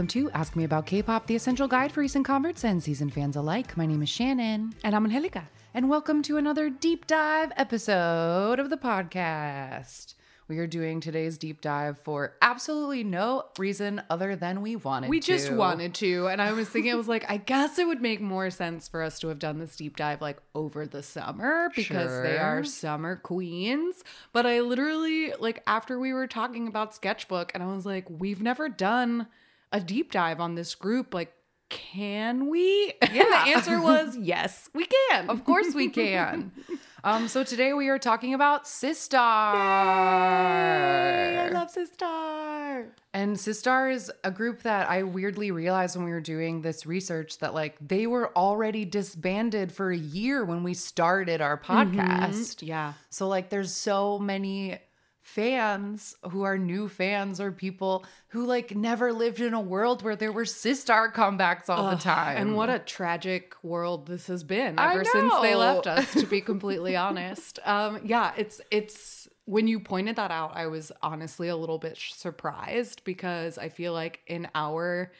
welcome to Ask Me About K-Pop, the essential guide for recent converts and seasoned fans alike. My name is Shannon, And I'm Angelica. and welcome to another deep dive episode of the podcast. We are doing today's deep dive for absolutely no reason other than we wanted We to. just wanted to. And I was thinking, I was like, I guess it would make more sense for us to have done this deep dive like over the summer because they are summer queens. But I literally, like, after we were talking about Sketchbook, and I was like, we've never done a deep dive on this group. Like, can we? And Yeah. the answer was yes, we can. Of course we can. um, so today we are talking about Sistar. Yay, I love Sistar. And Sistar is a group that I weirdly realized when we were doing this research that like they were already disbanded for a year when we started our podcast. Yeah. So like there's so many fans who are new fans or people who like never lived in a world where there were Sistar comebacks all the time. And what a tragic world this has been ever since they left us, to be completely honest. Um, yeah, it's it's when you pointed that out, I was honestly a little bit surprised because I feel like in our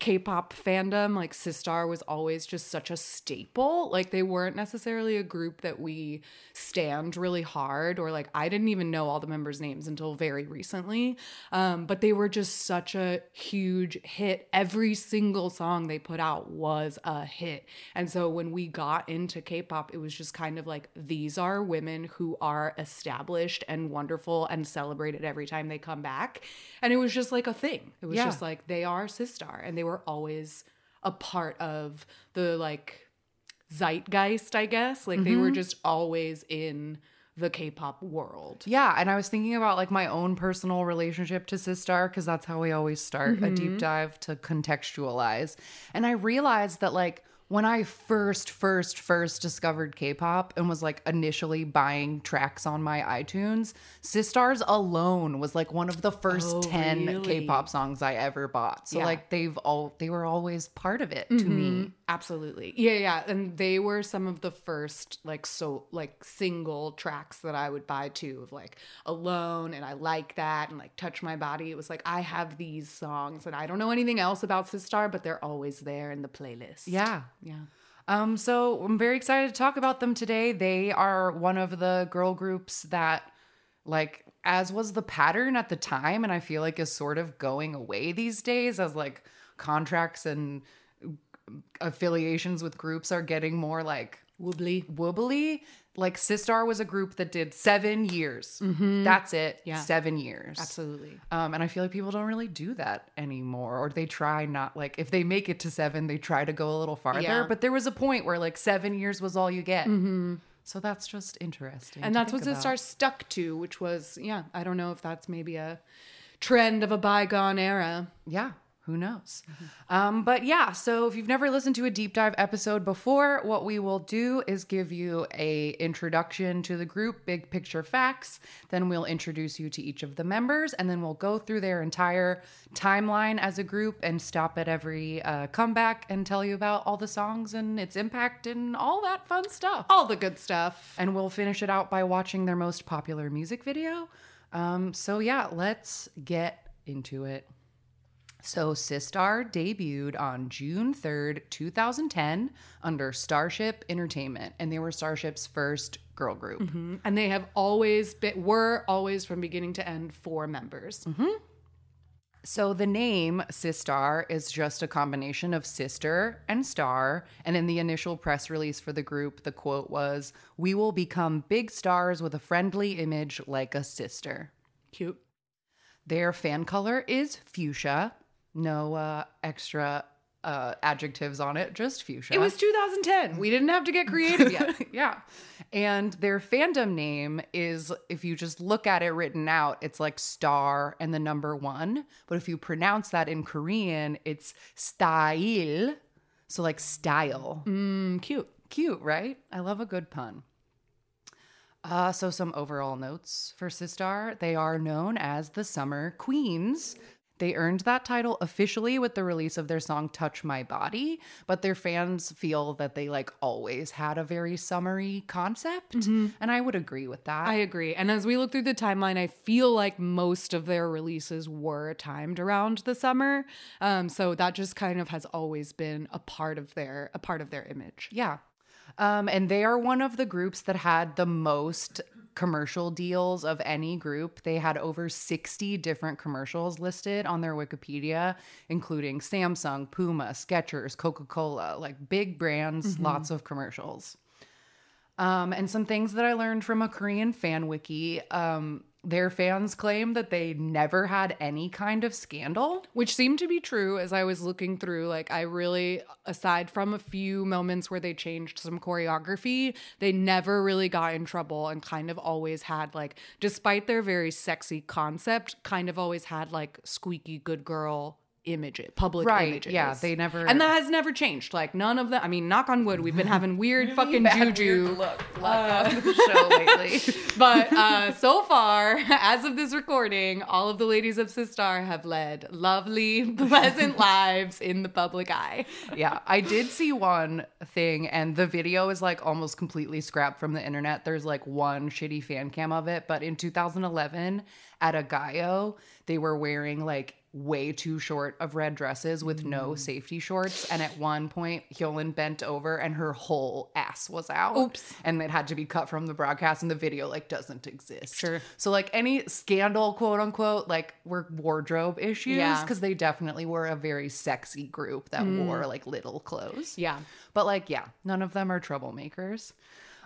K-pop fandom, like Sistar was always just such a staple. Like they weren't necessarily a group that we stand really hard, or like I didn't even know all the members' names until very recently. Um, but they were just such a huge hit. Every single song they put out was a hit. And so when we got into K-pop, it was just kind of like these are women who are established and wonderful and celebrated every time they come back. And it was just like a thing. It was Yeah. just like they are Sistar and they were always a part of the like zeitgeist, I guess. Like they Mm-hmm. were just always in the K-pop world. Yeah, and I was thinking about like my own personal relationship to Sistar because that's how we always start a deep dive to contextualize. And I realized that like when I first, first, first discovered K-pop and was like initially buying tracks on my iTunes, Sistars alone was like one of the first oh, ten really? K-pop songs I ever bought. So Yeah. like they've all they were always part of it to me. Mm-hmm. Absolutely. Yeah, yeah. And they were some of the first like so like single tracks that I would buy too of like Alone and I like that and like Touch My Body. It was like I have these songs and I don't know anything else about Sistar, but they're always there in the playlist. Yeah. Yeah. Um, so I'm very excited to talk about them today. They are one of the girl groups that, like, as was the pattern at the time, and I feel like is sort of going away these days as like contracts and affiliations with groups are getting more like wobbly wobbly. Like Sistar was a group that did seven years. That's it. Yeah. Seven years. Absolutely. Um, and I feel like people don't really do that anymore, or they try not like if they make it to seven, they try to go a little farther. Yeah. But there was a point where like seven years was all you get. Hmm. So that's just interesting. And that's what think Sistar stuck to, which was, yeah, I don't know if that's maybe a trend of a bygone era. Yeah. Who knows? Um, but yeah, so if you've never listened to a deep dive episode before, what we will do is give you a introduction to the group, big picture facts. Then we'll introduce you to each of the members, and then we'll go through their entire timeline as a group and stop at every uh, comeback and tell you about all the songs and its impact and all that fun stuff. All the good stuff. And we'll finish it out by watching their most popular music video. Um, so yeah, let's get into it. So Sistar debuted on June 3rd, 2010 under Starship Entertainment and they were Starship's first girl group. Mm-hmm. And they have always been, were always from beginning to end four members. Mm-hmm. So the name Sistar is just a combination of sister and star. And in the initial press release for the group, the quote was, "We will become big stars with a friendly image like a sister." Cute. Their fan color is fuchsia. No uh, extra uh, adjectives on it, just fuchsia. It was 2010. We didn't have to get creative yet. yeah. And their fandom name is, if you just look at it written out, it's like star and the number one. But if you pronounce that in Korean, it's style. So like style. Mm, cute. Cute, right? I love a good pun. Uh, so, some overall notes for Sistar. They are known as the Summer Queens. They earned that title officially with the release of their song Touch My Body, but their fans feel that they like always had a very summery concept. And I would agree with that. I agree. And as we look through the timeline, I feel like most of their releases were timed around the summer. Um, so that just kind of has always been a part of their a part of their image. Yeah. Um, and they are one of the groups that had the most commercial deals of any group. They had over 60 different commercials listed on their Wikipedia, including Samsung, Puma, Skechers, Coca Cola, like big brands, lots of commercials. Um, and some things that I learned from a Korean fan wiki. Um, their fans claim that they never had any kind of scandal. Which seemed to be true as I was looking through. Like, I really, aside from a few moments where they changed some choreography, they never really got in trouble and kind of always had, like, despite their very sexy concept, kind of always had, like, squeaky good girl images, public Right, images. yeah, they never- And that has never changed. Like, none of them, I mean, knock on wood, we've been having weird fucking juju. weird look, luck on the show lately. But uh, so far, as of this recording, all of the ladies of Sistar have led lovely, pleasant lives in the public eye. yeah, I did see one thing, and the video is like almost completely scrapped from the internet. There's like one shitty fan cam of it, but in 2011 at a Gayo, they were wearing like way too short of red dresses with no Mm. safety shorts. And at one point, Hyolyn bent over and her whole ass was out. Oops. And it had to be cut from the broadcast, and the video like doesn't exist. Sure. So like any scandal, quote unquote, like were wardrobe issues Yeah. because they definitely were a very sexy group that Mm. wore like little clothes. Yeah. But like, yeah, none of them are troublemakers.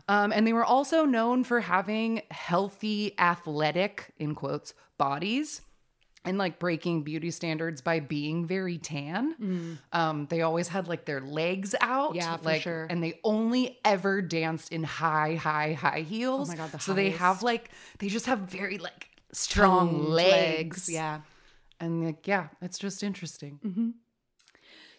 Um, and they were also known for having healthy, athletic, in quotes, bodies and like breaking beauty standards by being very tan. Um, they always had like their legs out. Mm. Yeah, for like, sure. And they only ever danced in high, high, high heels. Oh my God, the so they have like, they just have very like strong Toned legs. Yeah. And like, yeah, it's just interesting.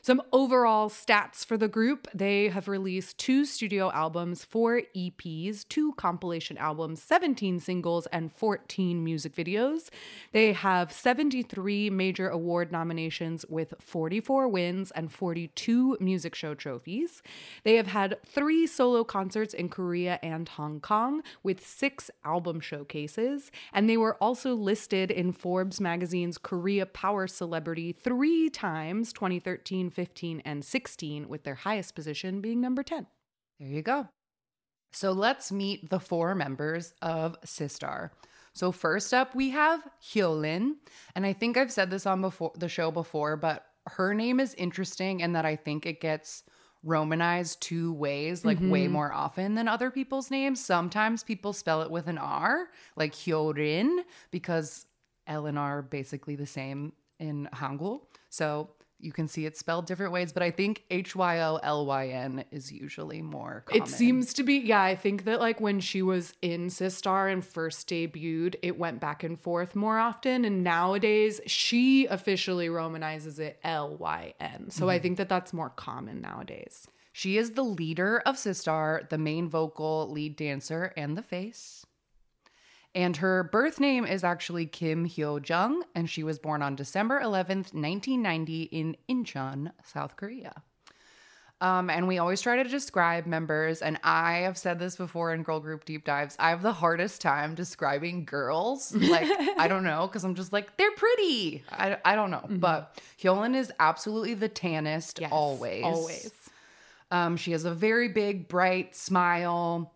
Some overall stats for the group they have released two studio albums, four EPs, two compilation albums, 17 singles, and 14 music videos. They have 73 major award nominations with 44 wins and 42 music show trophies. They have had three solo concerts in Korea and Hong Kong with six album showcases. And they were also listed in Forbes magazine's Korea Power Celebrity three times 2013, 15, and 16, with their highest position being number 10. There you go. So let's meet the four members of Sistar. So first up, we have Hyolyn, and I think I've said this on before the show before, but her name is interesting in that I think it gets romanized two ways, like way mm-hmm. more often than other people's names. Sometimes people spell it with an R, like Hyorin, because L and R are basically the same in Hangul. So you can see it spelled different ways, but I think H Y O L Y N is usually more common. It seems to be, yeah, I think that like when she was in Sistar and first debuted, it went back and forth more often. And nowadays, she officially romanizes it L Y N. So I mm-hmm. think that that's more common nowadays. She is the leader of Sistar, the main vocal, lead dancer, and the face. And her birth name is actually Kim Hyo Jung, and she was born on December 11th, 1990, in Incheon, South Korea. Um, and we always try to describe members, and I have said this before in girl group deep dives. I have the hardest time describing girls. Like, I don't know, because I'm just like, they're pretty. I, I don't know. But Hyolyn is absolutely the tannest, Yes, always. Always. Um, she has a very big, bright smile.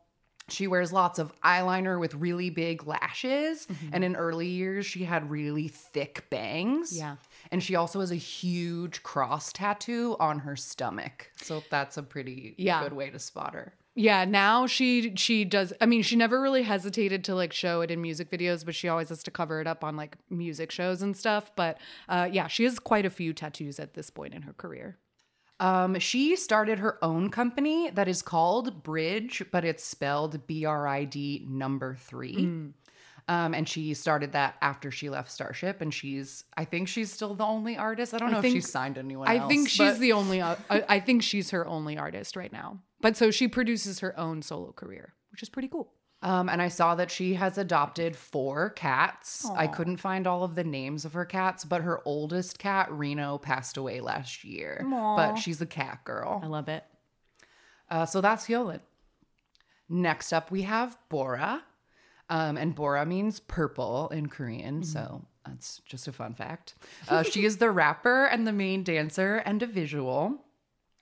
She wears lots of eyeliner with really big lashes. Mm-hmm. And in early years, she had really thick bangs. Yeah. And she also has a huge cross tattoo on her stomach. So that's a pretty Yeah. good way to spot her. Yeah, now she she does I mean, she never really hesitated to like show it in music videos, but she always has to cover it up on like music shows and stuff. But uh yeah, she has quite a few tattoos at this point in her career. Um, she started her own company that is called Bridge, but it's spelled B R I D number three. Hmm. Um, and she started that after she left Starship, and she's I think she's still the only artist. I don't know if she signed anyone I else. think she's but- the only uh, I think she's her only artist right now. But so she produces her own solo career, which is pretty cool. Um, and I saw that she has adopted four cats. I couldn't find all of the names of her cats, but her oldest cat, Reno, passed away last year. Aw. But she's a cat girl. I love it. Uh, so that's Hyolyn. Next up, we have Bora. Um, and Bora means purple in Korean. So that's just a fun fact. Uh, she is the rapper and the main dancer and a visual.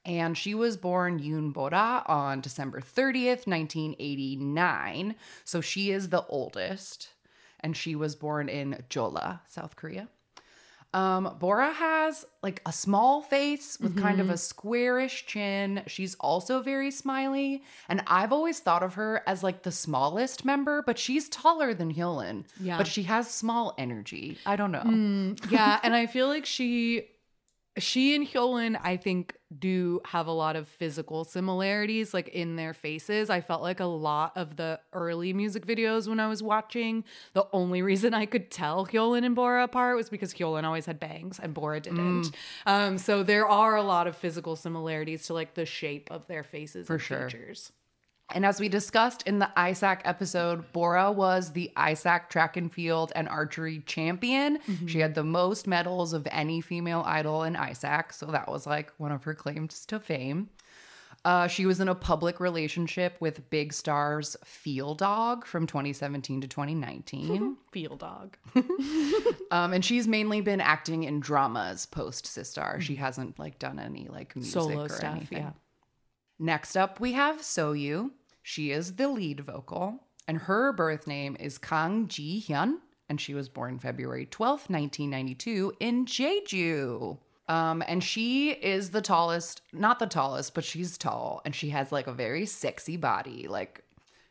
And she was born Yoon Bora on December 30th, 1989. So she is the oldest. And she was born in Jola, South Korea. Um, Bora has like a small face with kind of a squarish chin. She's also very smiley. And I've always thought of her as like the smallest member, but she's taller than Hyolyn. Yeah. But she has small energy. I don't know. Mm, yeah, and I feel like she she and Hyolyn, I think, do have a lot of physical similarities, like in their faces. I felt like a lot of the early music videos when I was watching, the only reason I could tell Hyolyn and Bora apart was because Hyolyn always had bangs and Bora didn't. Um, so there are a lot of physical similarities to like the shape of their faces For and sure. features. And as we discussed in the ISAC episode, Bora was the ISAC track and field and archery champion. She had the most medals of any female idol in ISAC. So that was like one of her claims to fame. Uh, she was in a public relationship with Big Star's Feeldog from 2017 to 2019. Feeldog. um, and she's mainly been acting in dramas post Sistar. She hasn't like done any like music Solo or stuff, anything. yeah. Next up, we have Soyou. She is the lead vocal, and her birth name is Kang Ji Hyun, and she was born February 12th, 1992, in Jeju. Um, and she is the tallest, not the tallest, but she's tall, and she has like a very sexy body. Like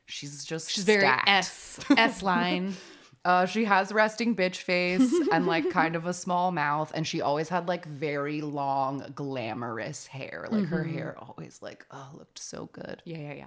she's just She's very. S S line. Uh, she has resting bitch face and like kind of a small mouth, and she always had like very long, glamorous hair. Like her hair always like oh looked so good. Yeah, yeah, yeah.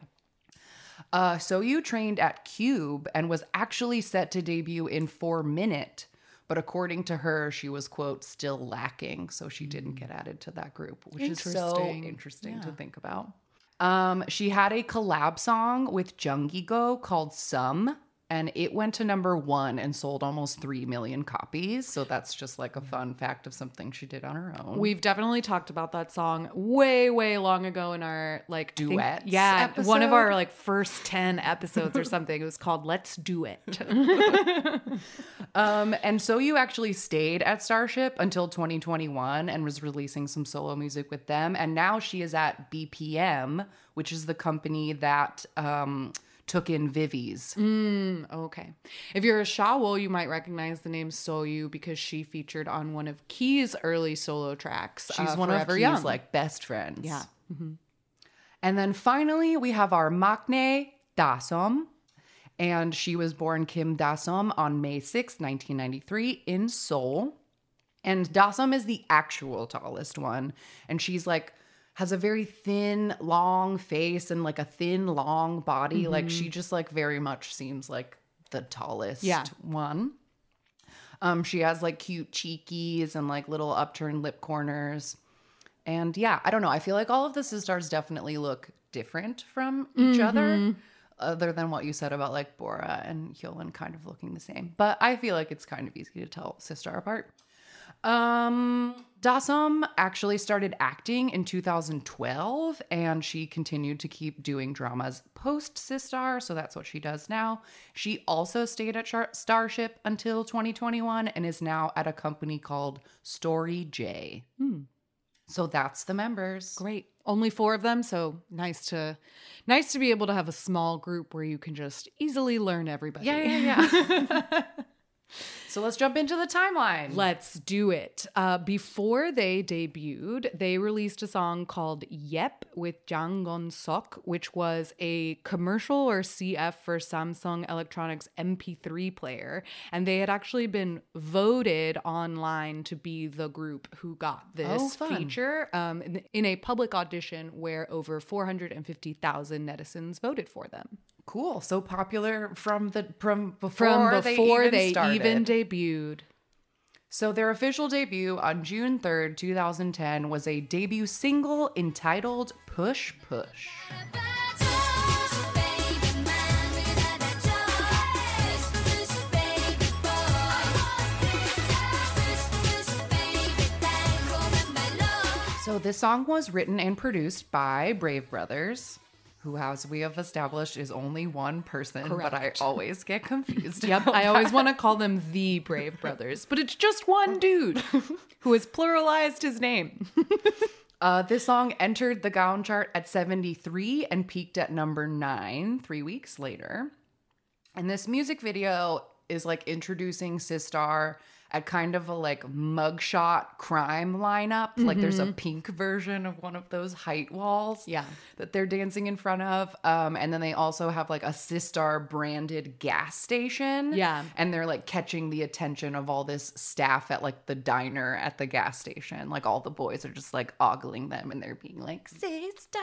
Uh, Soyou trained at Cube and was actually set to debut in Four Minute, but according to her, she was quote still lacking, so she didn't get added to that group, which is so Interesting. interesting to think about. Um, she had a collab song with Junggigo called "Some," and it went to number one and sold almost three million copies. So that's just like a fun fact of something she did on her own. We've definitely talked about that song way, way long ago in our like Duets yeah, one of our like first ten episodes or something. It was called "Let's Do It." Um, and Soyou actually stayed at Starship until 2021 and was releasing some solo music with them. And now she is at BPM, which is the company that um, took in VIVIZ. okay, if you're a Shawol, you might recognize the name Soyou because she featured on one of Key's early solo tracks. She's uh, one of Key's Young. like best friends. yeah. And then finally, we have our Maknae Dasom. And she was born Kim Dasom on May 6, 1993, in Seoul. And Dasom is the actual tallest one. And she's like, has a very thin, long face and like a thin, long body. Like she just like very much seems like the tallest Yeah. one. Um, she has like cute cheekies and like little upturned lip corners. And yeah, I don't know. I feel like all of the sisters definitely look different from each other, other than what you said about like Bora and Hyolyn kind of looking the same. But I feel like it's kind of easy to tell Sistar apart. Um, Dasom actually started acting in 2012 and she continued to keep doing dramas post Sistar, so that's what she does now. She also stayed at Shar- Starship until 2021 and is now at a company called Story J. So that's the members. Great. Only four of them, so nice to nice to be able to have a small group where you can just easily learn everybody. Yeah, yeah, yeah. so let's jump into the timeline. Let's do it. Uh, before they debuted, they released a song called Yep with Jang Geun Suk, which was a commercial or CF for Samsung Electronics MP3 player. And they had actually been voted online to be the group who got this Oh, feature um, in, in a public audition where over 450,000 netizens voted for them. Cool. So popular from the from before, from before they, even, they even debuted. So their official debut on June 3rd, 2010 was a debut single entitled Push Push. So this song was written and produced by Brave Brothers who, as we have established, is only one person, but I always get confused. Yep, I always want to call them the Brave Brothers, but it's just one dude who has pluralized his name. Uh, this song entered the Gaon chart at 73 and peaked at number nine three weeks later. And this music video is like introducing Sistar at kind of a like mugshot crime lineup. Like there's a pink version of one of those height walls Yeah. that they're dancing in front of. Um, and then they also have like a Sistar branded gas station. Yeah. And they're like catching the attention of all this staff at like the diner at the gas station. Like all the boys are just like ogling them and they're being like, Sister.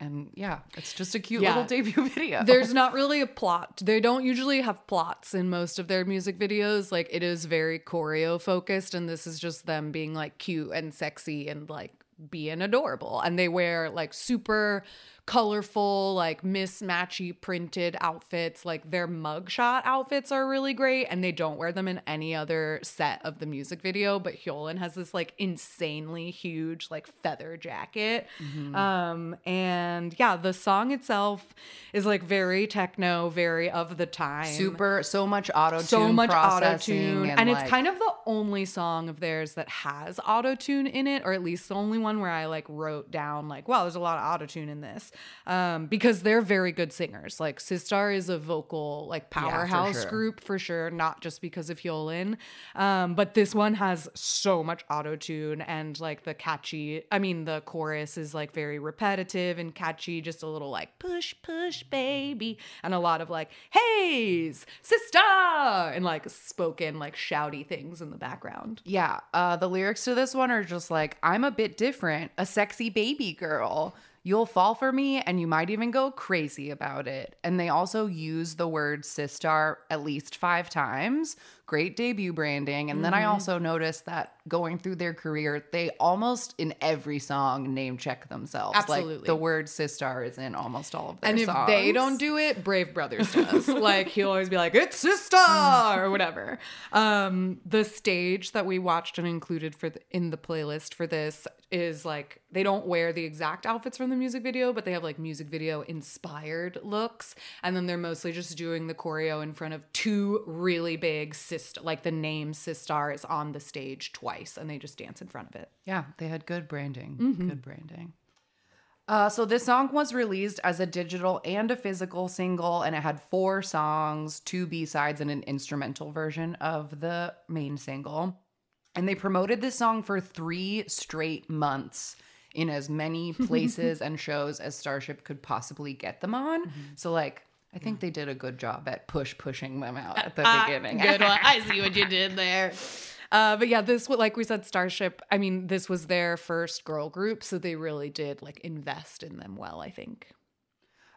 And yeah, it's just a cute Yeah. little debut video. There's not really a plot. They don't usually have plots in most of their music videos. Like it is very choreo focused, and this is just them being like cute and sexy and like being adorable. And they wear like super colorful, like mismatchy printed outfits. Like their mugshot outfits are really great, and they don't wear them in any other set of the music video. But Hyolyn has this like insanely huge like feather jacket. Um, and yeah, the song itself is like very techno, very of the time. super so much auto tune so much auto tune, and, and, it's kind of the only song of theirs that has auto tune in it, or at least the only one where I like wrote down like, wow, there's a lot of auto tune in this, um, because they're very good singers. Like Sistar is a vocal like powerhouse sure. group for sure, not just because of Hyolyn, um, but this one has so much auto tune and like the catchy. I mean, the chorus is like very repetitive and catchy, just a little like push push baby, and a lot of like hey's sister and like spoken like shouty things in the background. Yeah, uh, the lyrics to this one are just like, I'm a bit different, a sexy baby girl. You'll fall for me and you might even go crazy about it. And they also use the word Sistar at least five times. Great debut branding. And then I also noticed that going through their career, they almost in every song name check themselves. Like Absolutely. the word Sistar is in almost all of their And if songs. they don't do it, Brave Brothers does. like he'll always be like, "It's sister" or whatever. Um, the stage that we watched and included for the, in the playlist for this is like they don't wear the exact outfits from the music video, but they have like music video inspired looks, and then they're mostly just doing the choreo in front of two really big sister, like the name Sistar is on the stage twice, and they just dance in front of it. Yeah, they had good branding. Mm-hmm. Good branding. Uh, so this song was released as a digital and a physical single, and it had four songs, two B sides, and an instrumental version of the main single. And they promoted this song for three straight months in as many places and shows as Starship could possibly get them on. So, like, I think they did a good job at push pushing them out at the beginning. Good one. I see what you did there. Uh, but yeah, this like we said, Starship. I mean, this was their first girl group, so they really did like invest in them well. I think.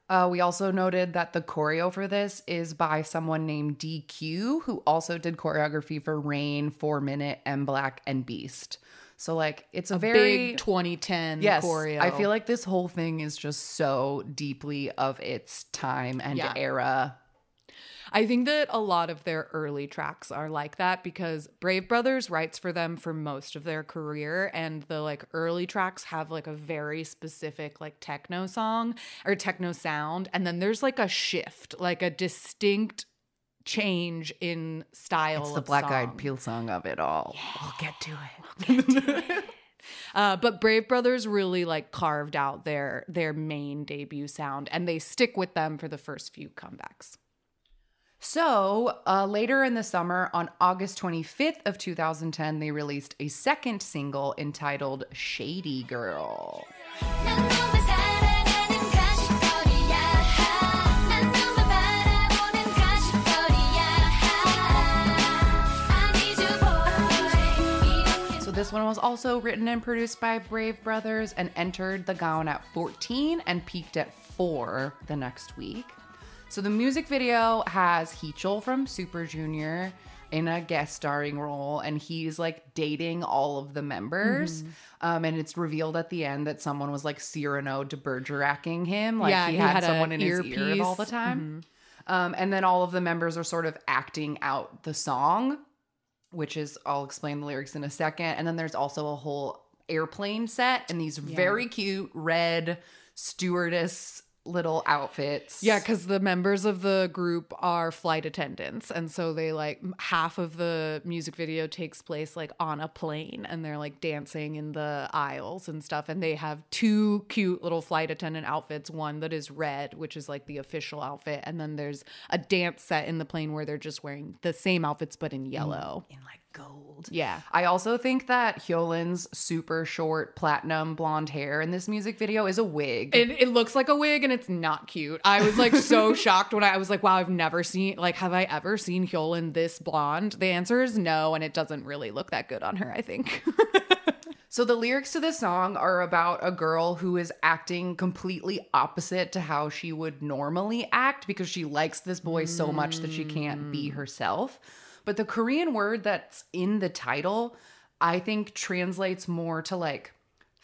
Uh, we also noted that the choreo for this is by someone named DQ, who also did choreography for Rain, Four Minute, and Black, and Beast. So like it's a, very Big 2010 yes. choreo. I feel like this whole thing is just so deeply of its time and Yeah. era. I think that a lot of their early tracks are like that because Brave Brothers writes for them for most of their career and the like early tracks have like a very specific like techno song or techno sound and then there's like a shift, like a distinct change in style. It's the of Black song. Eyed Peel song of it all. We'll get to it. Uh, but Brave Brothers really like carved out their their main debut sound and they stick with them for the first few comebacks. So, uh, later in the summer, on August 25th of 2010, they released a second single entitled "Shady Girl." This one was also written and produced by Brave Brothers and entered the Gaon at 14 and peaked at 4 the next week. So the music video has Heechul from Super Junior in a guest starring role and he's like dating all of the members. Um, and it's revealed at the end that someone was like Cyrano de Bergeracking him. Like Yeah, he, he had, had someone in his ear all the earpiece. time. Um, and then all of the members are sort of acting out the song which is I'll explain the lyrics in a second. And then there's also a whole airplane set and these very cute red stewardess little outfits. Yeah, because the members of the group are flight attendants. And so they like half of the music video takes place like on a plane and they're like dancing in the aisles and stuff. And they have two cute little flight attendant outfits one that is red, which is like the official outfit. And then there's a dance set in the plane where they're just wearing the same outfits but in yellow. in like gold. Yeah. I also think that Hyolyn's super short platinum blonde hair in this music video is a wig. It, it looks like a wig and it's not cute. I was like so shocked when I, I was like, wow, I've never seen, like, have I ever seen Hyolyn this blonde? The answer is no, and it doesn't really look that good on her, I think. So the lyrics to this song are about a girl who is acting completely opposite to how she would normally act because she likes this boy so much that she can't be mm. herself. But the Korean word that's in the title, I think translates more to like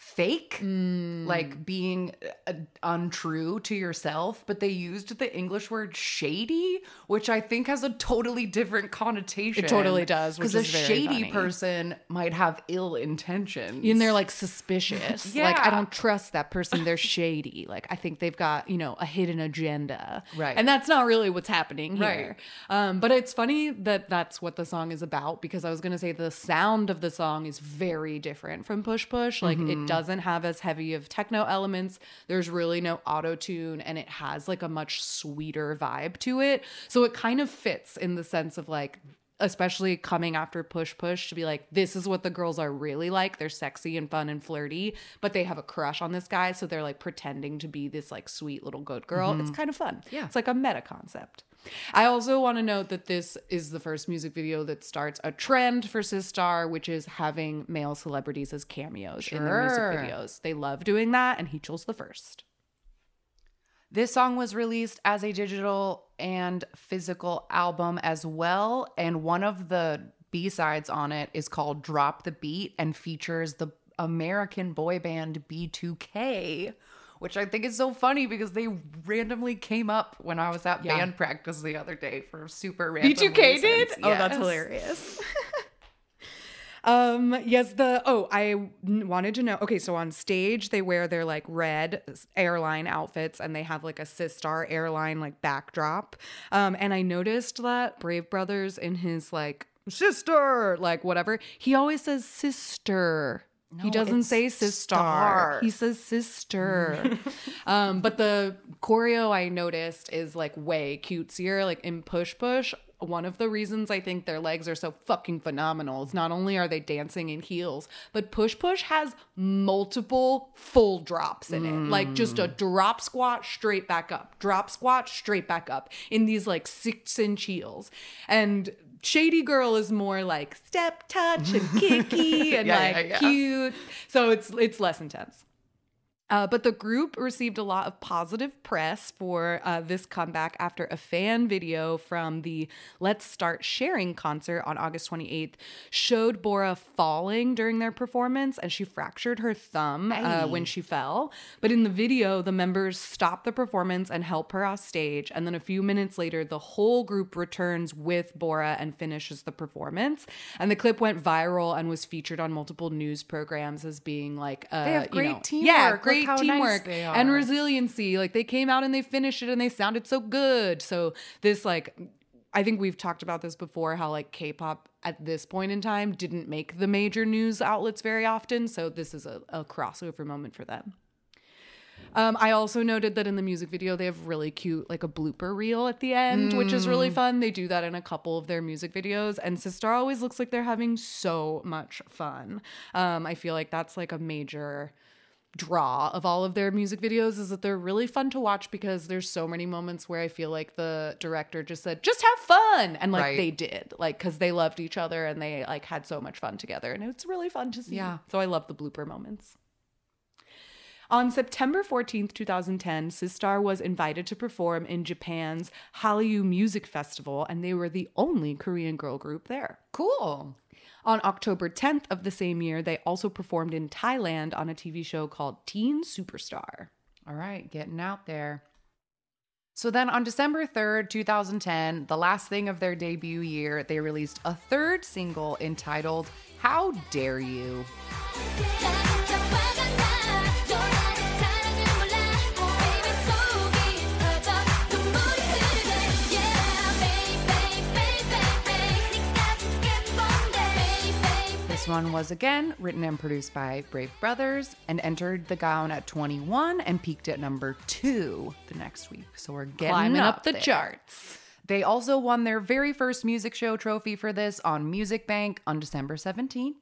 fake, like being uh, untrue to yourself, but they used the English word shady, which I think has a totally different connotation. It totally does, Because a shady funny. person might have ill intentions. and they're like suspicious. yeah. Like, I don't trust that person. They're shady. Like, I think they've got, you know, a hidden agenda. Right. And that's not really what's happening Right. here. Um, but it's funny that that's what the song is about because I was going to say the sound of the song is very different from Push Push. Like, it Mm-hmm. doesn't have as heavy of techno elements. There's really no auto tune and it has like a much sweeter vibe to it. So it kind of fits in the sense of like, especially coming after push push to be like this is what the girls are really like they're sexy and fun and flirty but they have a crush on this guy so they're like pretending to be this like sweet little good girl it's mm-hmm. kind of fun Yeah. it's like a meta concept I also want to note that this is the first music video that starts a trend for Sistar, which is having male celebrities as cameos in their music videos. They love doing that, and he chose the first. This song was released as a digital and physical album as well. And one of the B sides on it is called Drop the Beat and features the American boy band B2K, which I think is so funny because they randomly came up when I was at Yeah. band practice the other day for super random. B2K did? reasons. Oh, that's hilarious. um, yes, the oh, I wanted to know. Okay, so on stage they wear their like red airline outfits and they have like a Sistar airline like backdrop. Um, and I noticed that Brave Brothers in his like sister, like whatever, he always says sister. He doesn't say sister. star. He says sister. um, but the choreo I noticed is like way cutesier. Like in Push Push, one of the reasons I think their legs are so fucking phenomenal is not only are they dancing in heels, but Push Push has multiple full drops in it. Like just a drop squat straight back up, drop squat straight back up in these like six inch heels. And Shady Girl is more like step touch and kicky and Yeah, like yeah, yeah. cute. So it's it's less intense. Uh, but the group received a lot of positive press for uh, this comeback after a fan video from the Let's Start Sharing concert on August 28th showed Bora falling during their performance and she fractured her thumb uh, when she fell. But in the video, the members stop the performance and help her off stage. And then a few minutes later, the whole group returns with Bora and finishes the performance. And the clip went viral and was featured on multiple news programs as being like, uh, They have you great know- teamwork. Yeah, Look great nice teamwork they and resiliency. Like they came out and they finished it and they sounded so good. So this like I think we've talked about this before how like K-pop at this point in time didn't make the major news outlets very often, so this is a, a crossover moment for them. Um, I also noted that in the music video they have really cute like a blooper reel at the end, which is really fun. They do that in a couple of their music videos, and Sistar always looks like they're having so much fun. Um, I feel like that's like a major draw of all of their music videos is that they're really fun to watch because there's so many moments where I feel like the director just said just have fun and like Right. they did like cuz they loved each other and they like had so much fun together and it's really fun to see. Yeah. So I love the blooper moments. On September 14th, 2010, Sistar was invited to perform in Japan's Hallyu Music Festival, and they were the only Korean girl group there. Cool. On October 10th of the same year, they also performed in Thailand on a TV show called Teen Superstar. All right, getting out there. So then on December 3rd, 2010, the last thing of their debut year, they released a third single entitled How Dare You? This one was again written and produced by Brave Brothers and entered the Gaon at 21 and peaked at number two the next week. So we're getting Climbing up, up the there. charts. They also won their very first music show trophy for this on Music Bank on December 17th.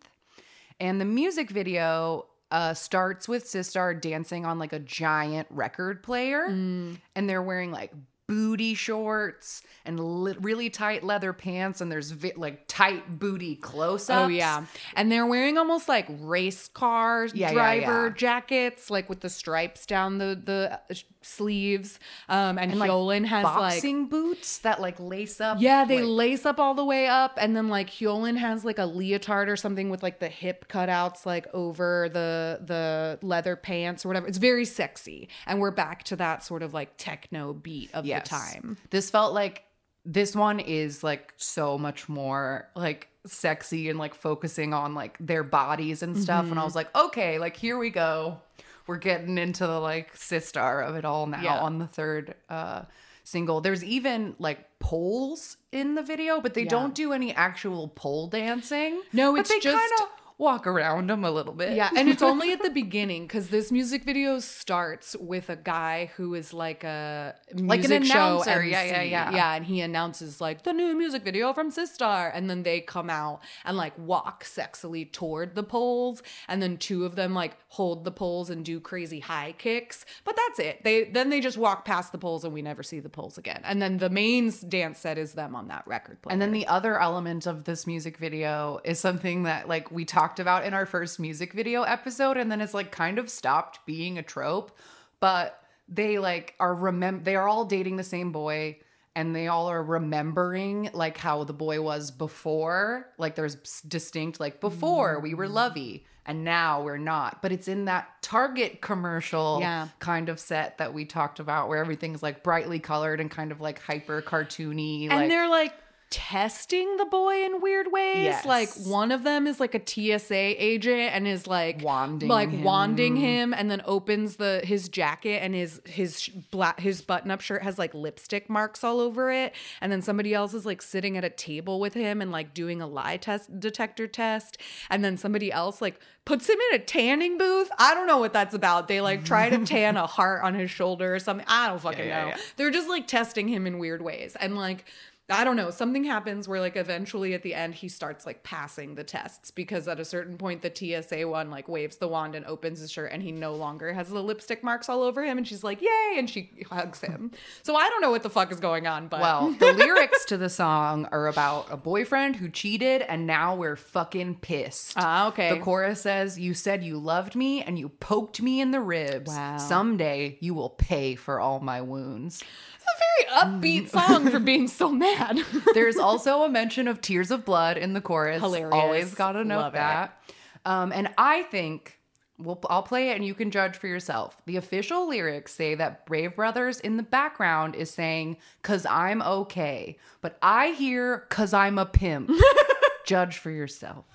And the music video uh, starts with Sistar dancing on like a giant record player. Mm. And they're wearing like booty shorts and li- really tight leather pants. And there's vi- like tight booty close ups. Oh yeah, and they're wearing almost like race car Yeah, yeah, driver yeah. jackets, like with the stripes down the the uh, sleeves. Um, and, And like has like boxing boots that like lace up. yeah, they like- lace up all the way up, and then like Hyolyn has like a leotard or something with like the hip cutouts like over the the leather pants or whatever. It's very sexy, and we're back to that sort of like techno beat of Yes. the time. This felt like this one is like so much more like sexy and like focusing on like their bodies and stuff. And I Mm-hmm. was like, okay, like here we go. We're getting into the like sistar of it all now Yeah. on the third uh single. There's even like poles in the video, but they Yeah. don't do any actual pole dancing. No, it's just- kind of walk around them a little bit. Yeah, and it's only at the beginning because this music video starts with a guy who is like a Like an music show announcer. Yeah, MC. yeah, yeah. yeah, and he announces like the new music video from Sistar, and then they come out and like walk sexily toward the poles, and then two of them like hold the poles and do crazy high kicks, but that's it. They then they just walk past the poles and we never see the poles again, and then the main dance set is them on that record player. And then the other element of this music video is something that like we talked about in our first music video episode and then it's like kind of stopped being a trope, but they like are remem they are all dating the same boy and they all are remembering like how the boy was before. Like there's distinct like before we were mm. lovey and now we're not. But it's in that Target commercial Yeah. kind of set that we talked about where everything's like brightly colored and kind of like hyper cartoony and like they're like testing the boy in weird ways. Yes. Like one of them is like a TSA agent and is like Wanding like him. wanding him, and then opens the his jacket and his his black his button up shirt has like lipstick marks all over it, and then somebody else is like sitting at a table with him and like doing a lie test detector test, and then somebody else like puts him in a tanning booth. I don't know what that's about. They like try to tan a heart on his shoulder or something. I don't fucking yeah, know. yeah. They're just like testing him in weird ways. And like, I don't know, something happens where like eventually at the end he starts like passing the tests because at a certain point the TSA one like waves the wand and opens his shirt and he no longer has the lipstick marks all over him and she's like, "Yay!" and she hugs him. So I don't know what the fuck is going on, but Well, the lyrics to the song are about a boyfriend who cheated and now we're fucking pissed. Ah, okay. The chorus says, You said you loved me and you poked me in the ribs. Wow. Someday you will pay for all my wounds. it's a very upbeat song for being so mad. There's also a mention of tears of blood in the chorus. Hilarious. Always gotta note Love that. Um, and I think we'll, I'll play it and you can judge for yourself. The official lyrics say that Brave Brothers in the background is saying, Cause I'm okay. But I hear, Cause I'm a pimp. judge for yourself.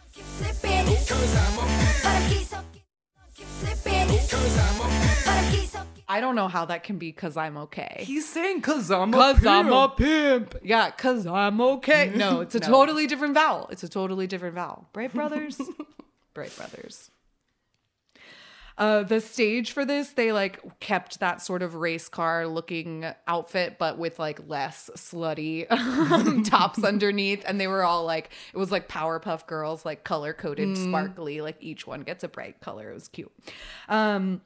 Keep slipping. But I keep so- keep slipping. But I keep so- I don't know how that can be cuz I'm okay. He's saying, Cause I'm a Cause pimp. I'm a pimp. Yeah, cause I'm okay. No, it's a No. totally different vowel. It's a totally different vowel. Brave Brothers. Brave Brothers. Uh, the stage for this, they like kept that sort of race car looking outfit, but with like less slutty um, tops underneath. And they were all like, it was like Powerpuff Girls, like color coded, sparkly. Like each one gets a bright color. It was cute. Um,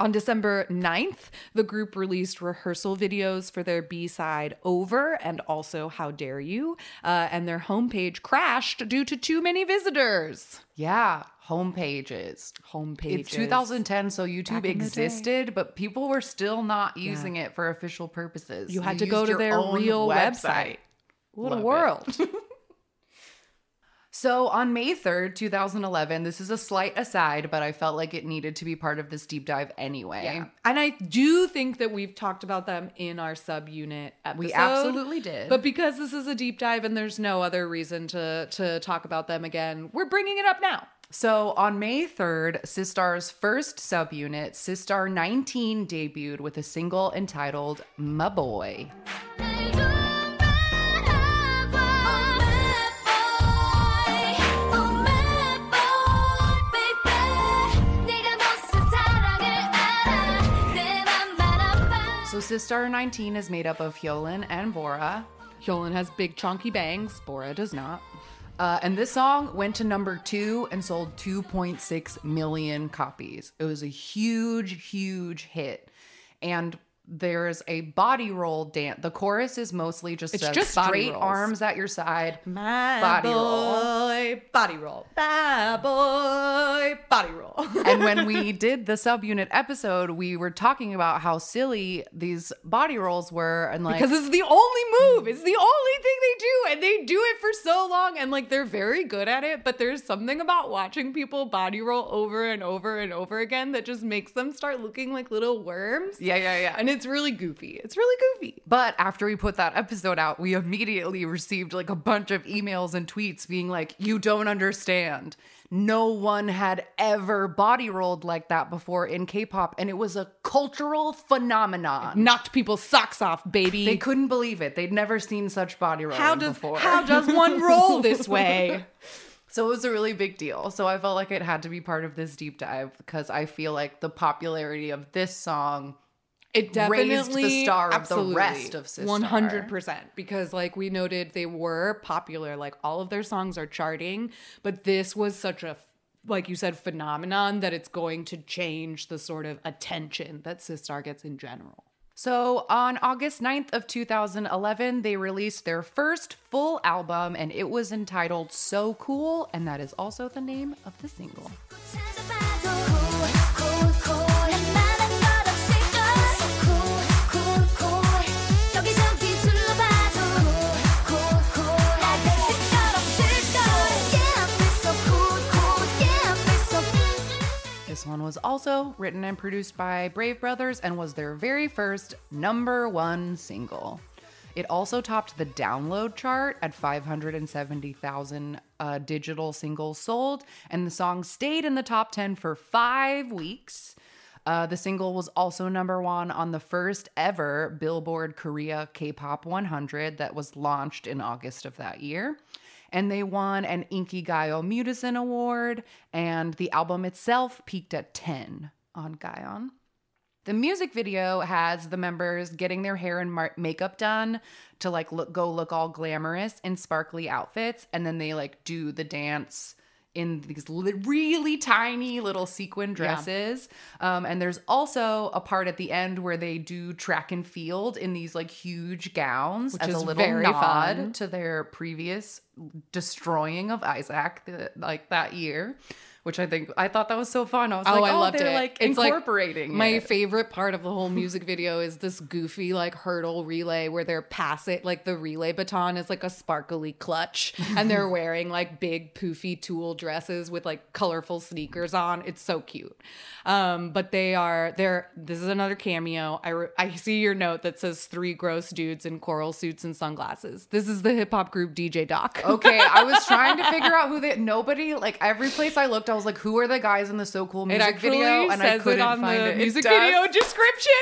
on December 9th, the group released rehearsal videos for their B side Over and also How Dare You. Uh, and their homepage crashed due to too many visitors. Yeah, home pages. Homepage. It's 2010, so YouTube Back in the day. existed, but people were still not using it for official purposes. You had to go to their real website. What Love a world. So on May 3rd, 2011, this is a slight aside, but I felt like it needed to be part of this deep dive anyway. Yeah. and I do think that we've talked about them in our subunit episode. We absolutely did. But because this is a deep dive and there's no other reason to to talk about them again, we're bringing it up now. So on May 3rd, Sistar's first subunit, Sistar 19, debuted with a single entitled My Boy. So Sistar 19 is made up of Hyolyn and Bora. Hyolyn has big chonky bangs, Bora does not. Uh, and this song went to number two and sold 2.6 million copies. It was a huge, huge hit. And there's a body roll dance. The chorus is mostly just, It's just straight arms at your side. My Body boy, roll. body roll. My boy, body roll. and when we did the subunit episode, we were talking about how silly these body rolls were, and like because it's the only move. It's the only thing they do, and they do it for so long, and like they're very good at it. But there's something about watching people body roll over and over and over again that just makes them start looking like little worms. yeah, yeah, yeah. And it's really goofy. It's really goofy. But after we put that episode out, we immediately received like a bunch of emails and tweets being like, You don't understand. No one had ever body rolled like that before in K pop, and it was a cultural phenomenon. Knocked people's socks off, baby. They couldn't believe it. They'd never seen such body rolling how does before. how does one roll this way? so it was a really big deal. So I felt like it had to be part of this deep dive because I feel like the popularity of this song It raised the star of the rest of Sistar. One hundred percent, because like we noted, they were popular. Like all of their songs are charting, but this was such a like you said phenomenon that it's going to change the sort of attention that Sistar gets in general. So on August 9th of 2011, they released their first full album and it was entitled So Cool and that is also the name of the single. This one was also written and produced by Brave Brothers and was their very first number 1 single. It also topped the download chart at 570,000 uh, digital singles sold, and the song stayed in the top 10 for five weeks. Uh, the single was also number one on the first ever Billboard Korea K pop 100 that was launched in August of that year. And they won an Inky Inkigayo Mutizen Award, and the album itself peaked at 10 on Gaon. The music video has the members getting their hair and mar- makeup done to like look go look all glamorous in sparkly outfits and then they like do the dance in these li- really tiny little sequin dresses. Um, and there's also a part at the end where they do track and field in these like huge gowns Which as a is little very nod fun. to their previous destroying of Isaac the, like that year. Which I think I thought that was so fun. I was Oh, like, I oh, loved they're it. like It's, like, incorporating My it. favorite part of the whole music video is this goofy like hurdle relay where they're pass it like the relay baton is like a sparkly clutch and they're wearing like big poofy tulle dresses with like colorful sneakers on. It's so cute. Um, but they are they're this is another cameo. I re- I see your note that says three gross dudes in coral suits and sunglasses. This is the hip hop group DJ Doc. Okay, I was trying to figure out who they. Nobody like every place I looked, I was like, who are the guys in the so cool It music video? And I couldn't it on find the it. It music does. video description.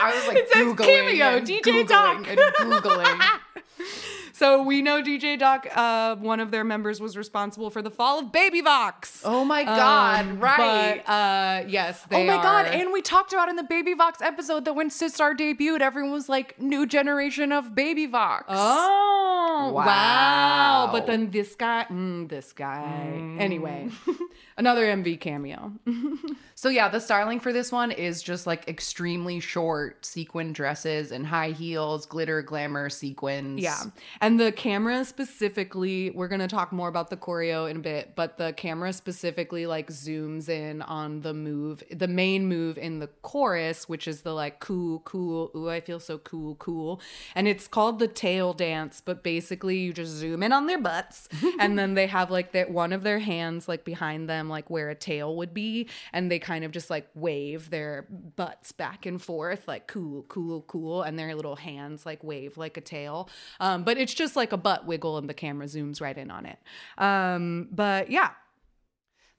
I was like, It says Googling cameo, and DJ Googling Doc. and googling. So we know DJ Doc, uh, one of their members was responsible for the fall of Baby Vox. Oh my god! Um, right. But, uh, yes, Oh my god! And we talked about in the Baby Vox episode that when Sistar debuted, everyone was like, "New generation of Baby Vox." Oh wow. Wow. But then this guy, mm, this guy. Anyway, another MV cameo. So yeah, the styling for this one is just like extremely short sequin dresses and high heels, glitter, glamour, sequins. Yeah. And the camera specifically, we're going to talk more about the choreo in a bit, but the camera specifically like zooms in on the move, the main move in the chorus, which is the like cool, cool, ooh, I feel so cool, cool. And it's called the tail dance, but basically you just zoom in on their butts and then they have like that one of their hands like behind them, like where a tail would be. And they kind of just like wave their butts back and forth, like cool, cool, cool. And their little hands like wave like a tail. Um, but it's just like a butt wiggle and the camera zooms right in on it. Um, but yeah.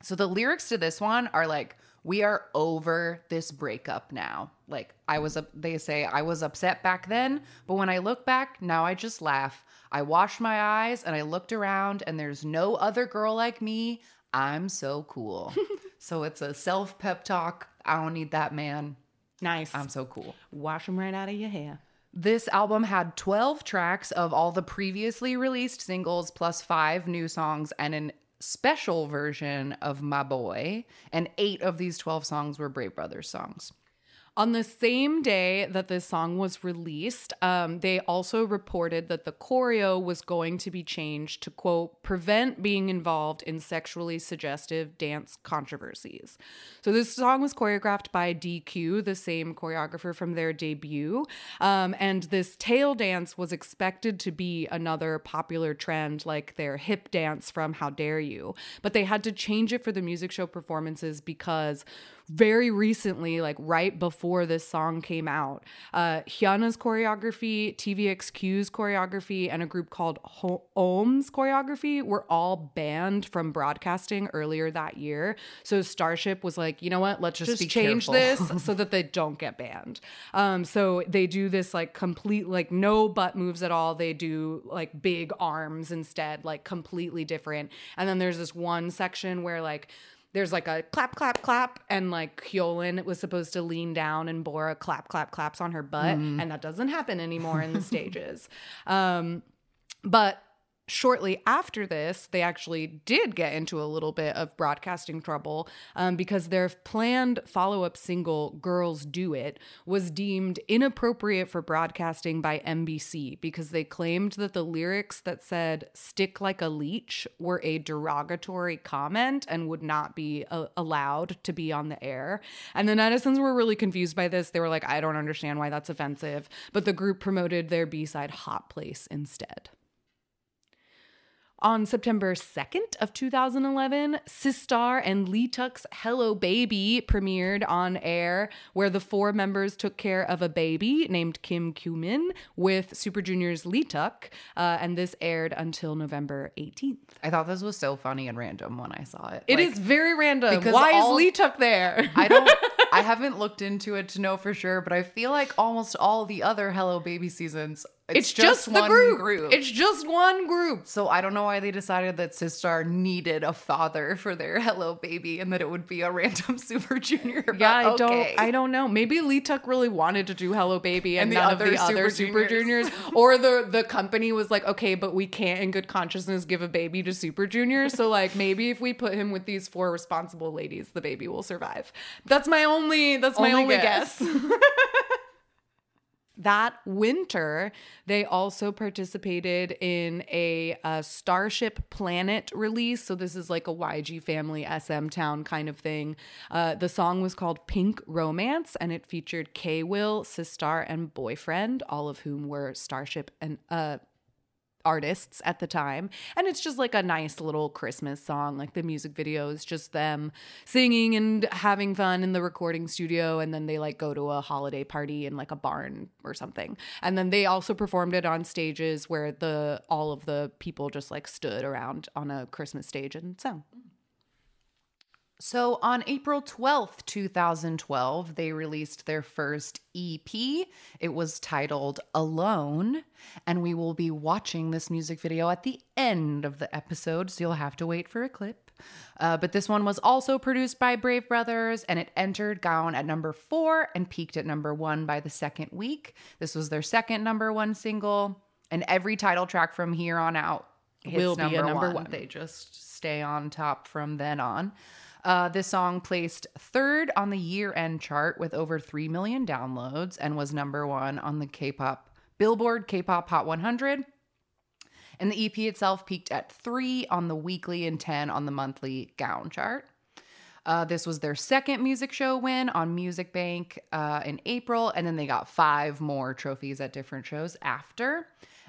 So the lyrics to this one are like, "We are over this breakup now." Like I was up, they say I was upset back then, but when I look back, now I just laugh. I washed my eyes and I looked around and there's no other girl like me. I'm so cool. so it's a self pep talk. I don't need that man. Nice. I'm so cool. Wash them right out of your hair. This album had 12 tracks of all the previously released singles, plus five new songs, and an special version of My Boy. And eight of these 12 songs were Brave Brothers songs. On the same day that this song was released, um, they also reported that the choreo was going to be changed to, quote, prevent being involved in sexually suggestive dance controversies. So this song was choreographed by DQ, the same choreographer from their debut. Um, and this tail dance was expected to be another popular trend like their hip dance from How Dare You. But they had to change it for the music show performances because very recently, like right before this song came out, uh, Hyuna's choreography, TVXQ's choreography, and a group called Ho- Ohm's choreography were all banned from broadcasting earlier that year. So Starship was like, you know what? Let's just, be change careful." this so that they don't get banned. Um, so they do this like complete, like no butt moves at all. They do like big arms instead, like completely different. And then there's this one section where like there's like a clap, clap, clap, and like Hyolyn was supposed to lean down and Bora clap, clap, claps on her butt, and that doesn't happen anymore in the stages. Um, but shortly after this, they actually did get into a little bit of broadcasting trouble um, because their planned follow up single, Girls Do It, was deemed inappropriate for broadcasting by NBC because they claimed that the lyrics that said stick like a leech were a derogatory comment and would not be uh, allowed to be on the air. And the netizens were really confused by this. They were like, I don't understand why that's offensive. But the group promoted their B side Hot Place instead. On September 2nd of 2011, Sistar and Leeteuk's Hello Baby premiered on air, where the four members took care of a baby named Kim Kyu-min with Super Junior's Leeteuk, uh, and this aired until November 18th. I thought this was so funny and random when I saw it. It Like, is very random. Why all- is Leeteuk there? I don't. I haven't looked into it to know for sure, but I feel like almost all the other Hello Baby seasons, it's, it's just, the one group. It's just one group. so I don't know why they decided that Sistar needed a father for their Hello Baby and that it would be a random Super Junior. Yeah, I don't. I don't know. Maybe Leeteuk really wanted to do Hello Baby, and, And none other of the other Super Super Juniors, or the the company was like, okay, but we can't, in good consciousness, give a baby to Super Junior. So like, maybe if we put him with these four responsible ladies, the baby will survive. That's my only. That's my Only only guess. guess. That winter, they also participated in a, uh Starship Planet release. So, this is like a YG Family SM Town kind of thing. Uh, the song was called Pink Romance and it featured K Will, Sistar, and Boyfriend, all of whom were Starship and uh, artists at the time. And it's just like a nice little Christmas song. Like the music video is just them singing and having fun in the recording studio. And then they like go to a holiday party in like a barn or something. And then they also performed it on stages where the all of the people just like stood around on a Christmas stage and sang. So on April 12th, 2012, they released their first EP. It was titled Alone, and we will be watching this music video at the end of the episode, so you'll have to wait for a clip. Uh, but this one was also produced by Brave Brothers, and it entered Gaon at number four and peaked at number one by the second week. This was their second number one single, and every title track from here on out Will be a number, number one. one. They just stay on top from then on. Uh, this song placed third on the year end chart with over 3 million downloads and was number one on the K pop Billboard K pop Hot 100. And the EP itself peaked at three on the weekly and 10 on the monthly Gaon chart. Uh, this was their second music show win on Music Bank uh, in April, and then they got five more trophies at different shows after.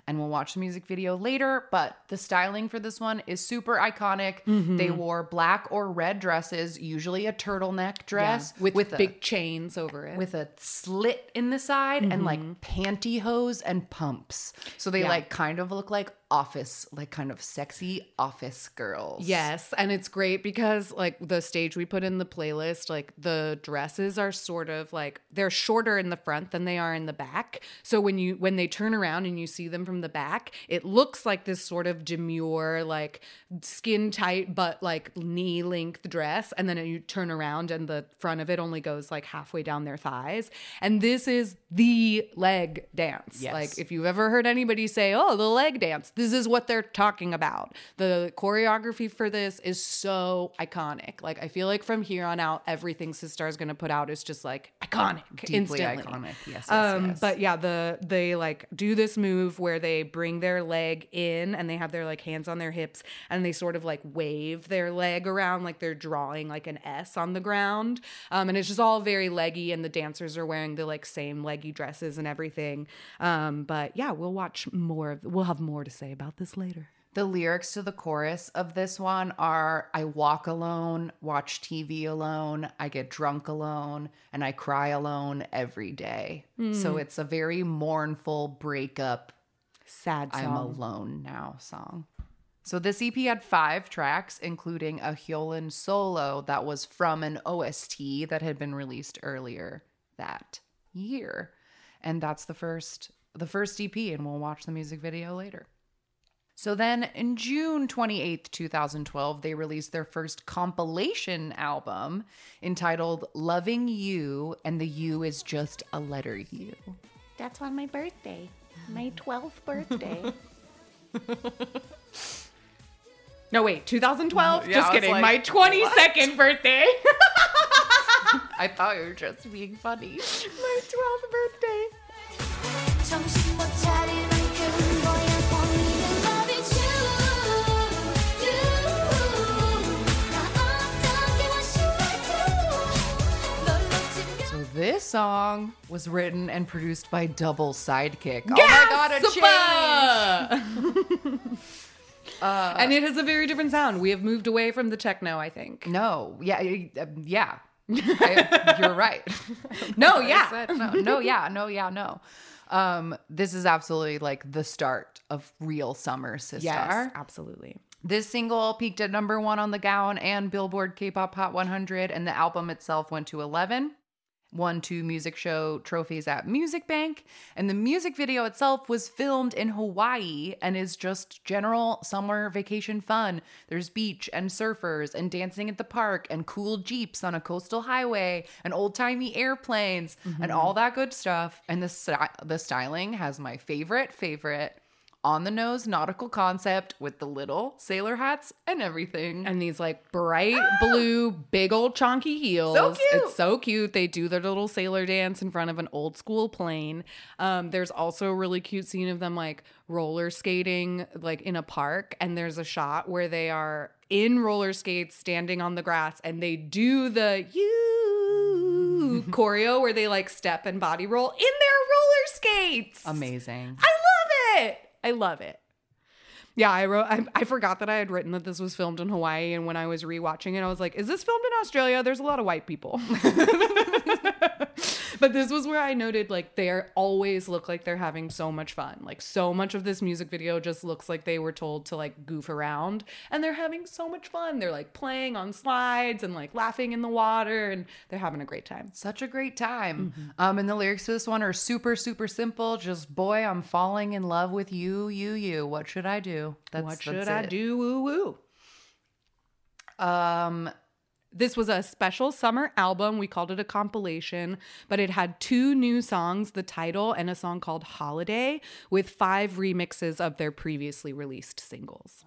And we'll watch the music video later, but the styling for this one is super iconic. Mm-hmm. They wore black or red dresses, usually a turtleneck dress with, with a big chains over it. with a slit in the side and like mm-hmm. pantyhose and pumps. So they Yeah. like kind of look like office, like kind of sexy office girls. Yes, and it's great because like the stage we put in the playlist, like the dresses are sort of like they're shorter in the front than they are in the back. So when you when they turn around and you see them from the back, it looks like this sort of demure like skin tight but like knee length dress and then you turn around and the front of it only goes like halfway down their thighs. And this is the leg dance. Yes. Like if you've ever heard anybody say, "Oh, the leg dance," this is what they're talking about. The choreography for this is so iconic. Like I feel like from here on out, everything Sistar is going to put out is just like iconic, Deeply instantly. iconic. Yes, yes, Um, yes. but yeah, the they like do this move where they bring their leg in and they have their like hands on their hips and they sort of like wave their leg around like they're drawing like an S on the ground. Um, and it's just all very leggy and the dancers are wearing the like same leggy dresses and everything. Um, but yeah, we'll watch more of we'll have more to say about this later. The lyrics to the chorus of this one are I walk alone, watch TV alone, I get drunk alone, and I cry alone every day. So hmm. it's a very mournful breakup, Sad song. I'm alone now song. So this EP had five tracks, including a Hyolyn solo that was from an OST that had been released earlier that year. And that's the first the first EP, and we'll watch the music video later. So then in June 28th, 2012, they released their first compilation album entitled Loving You, and the U is just a letter U. That's on my birthday, my 12th birthday. No, wait, 2012? Yeah, just kidding. like, my 22nd birthday. I thought you were just being funny. my 12th birthday. This song was written and produced by Double Sidekick. Oh my god, a change! Uh, and it has a very different sound. We have moved away from the techno, I think. No, yeah, uh, yeah. I- you're right. No, yeah. no, no, yeah, no, yeah, no. Um, this is absolutely like the start of real summer Sistar. Yes, absolutely. This single peaked at number one on the Gaon and Billboard K-pop Hot 100, and the album itself went to 11. Won two music show trophies at Music Bank, and the music video itself was filmed in Hawaii and is just general summer vacation fun. There's beach and surfers and dancing at the park and cool jeeps on a coastal highway and old timey airplanes and mm-hmm. all that good stuff. And the sty- the styling has my favorite favorite on the nose nautical concept with the little sailor hats and everything. And these like bright blue, big old chonky heels. So cute. It's so cute. They do their little sailor dance in front of an old school plane. Um, there's also a really cute scene of them like roller skating like in a park. And there's a shot where they are in roller skates standing on the grass and they do the you choreo where they like step and body roll in their roller skates. Amazing. I love it. I love it. Yeah, I wrote. I, I forgot that I had written that this was filmed in Hawaii, and when I was rewatching it, I was like, "Is this filmed in Australia? There's a lot of white people." but this was where I noted like they always look like they're having so much fun. Like so much of this music video just looks like they were told to like goof around, and they're having so much fun. They're like playing on slides and like laughing in the water, and they're having a great time. Such a great time. Mm-hmm. Um, and the lyrics to this one are super, super simple. Just boy, I'm falling in love with you, you, you. What should I do? That's, what should I it. do? Woo woo. Um, This was a special summer album. We called it a compilation, but it had two new songs, the title and a song called Holiday, with five remixes of their previously released singles.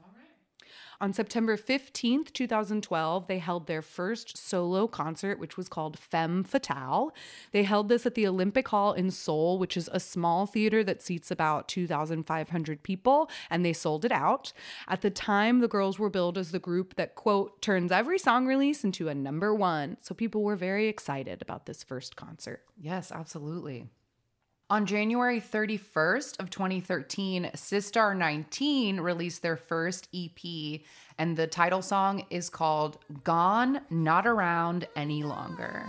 On September 15th, 2012, they held their first solo concert, which was called Femme Fatale. They held this at the Olympic Hall in Seoul, which is a small theater that seats about 2,500 people, and they sold it out. At the time, the girls were billed as the group that, quote, turns every song release into a number one. So people were very excited about this first concert. yes, absolutely. On January 31st of 2013, Sistar 19 released their first EP, and the title song is called Gone, Not Around Any Longer.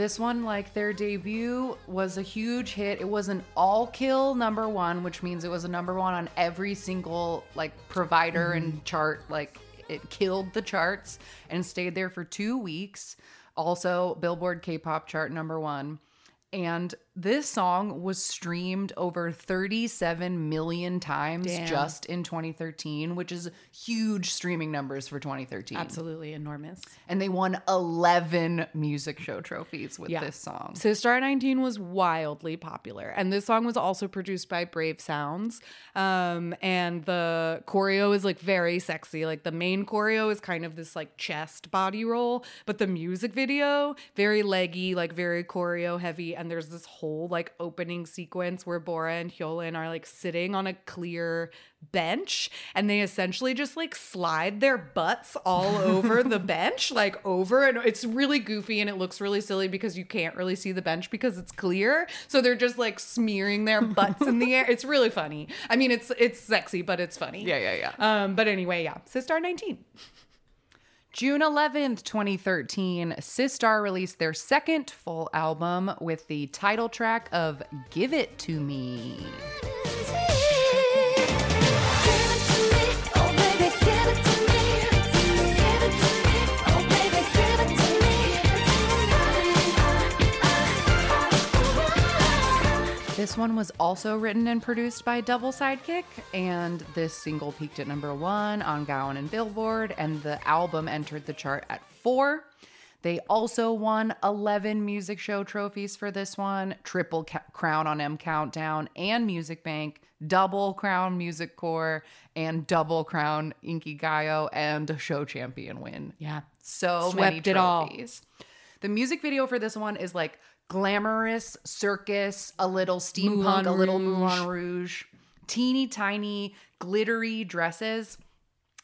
This one, like their debut, was a huge hit. It was an all kill number one, which means it was a number one on every single like provider and mm-hmm. chart. Like it killed the charts and stayed there for two weeks. Also, Billboard K pop chart number one. And this song was streamed over 37 million times Damn. just in 2013, which is huge streaming numbers for 2013. Absolutely enormous. And they won 11 music show trophies with this song. Sistar 19 was wildly popular. And this song was also produced by Brave Sounds. Um, and the choreo is like very sexy. Like the main choreo is kind of this like chest body roll, but the music video, very leggy, like very choreo heavy. And there's this whole like opening sequence where Bora and Hyolyn are like sitting on a clear bench and they essentially just like slide their butts all over the bench like over and it's really goofy and it looks really silly because you can't really see the bench because it's clear. So they're just like smearing their butts in the air. It's really funny. I mean it's it's sexy but it's funny. Yeah, yeah, yeah. um but anyway yeah. Sistar 19 June 11th, 2013, Sistar released their second full album with the title track of Give It To Me. This one was also written and produced by Double Sidekick, and this single peaked at number one on Gaon and Billboard, and the album entered the chart at four. They also won 11 music show trophies for this one triple ca- crown on M Countdown and Music Bank, double crown Music Core, and double crown Inkigayo, and a show champion win. yeah So many Swept it all. trophies. The music video for this one is like glamorous circus, a little steampunk, Moulin a little Rouge. Moulin Rouge, teeny tiny glittery dresses.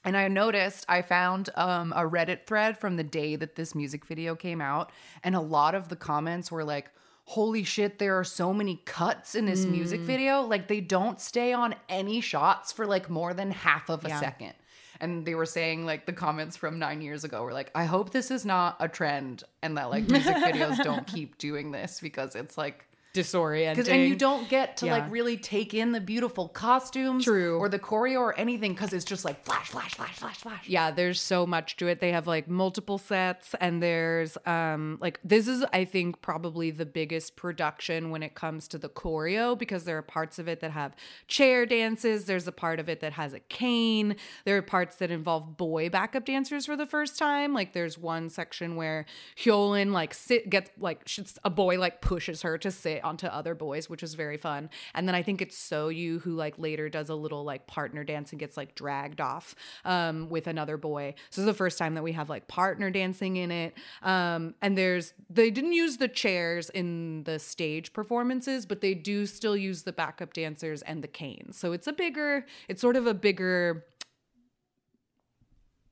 And I noticed I found um, a Reddit thread from the day that this music video came out, and a lot of the comments were like, "Holy shit, there are so many cuts in this music Mm. video! Like they don't stay on any shots for like more than half of a Yeah. second." And they were saying like the comments from nine years ago were like, "I hope this is not a trend, and that like music videos don't keep doing this because it's like." Disorienting and you don't get to Yeah. like really take in the beautiful costumes, True. or the choreo or anything because it's just like flash, flash, flash, flash, flash. yeah there's so much to it they have like multiple sets and there's um like this is i think probably the biggest production when it comes to the choreo because there are parts of it that have chair dances there's a part of it that has a cane there are parts that involve boy backup dancers for the first time like there's one section where Hyolyn like sit gets like a boy like pushes her to sit onto other boys which is very fun. And then i think it's Soyou who like later does a little like partner dance and gets like dragged off um with another boy. So this is the first time that we have like partner dancing in it. Um and there's they didn't use the chairs in the stage performances but they do still use the backup dancers and the canes. So it's a bigger it's sort of a bigger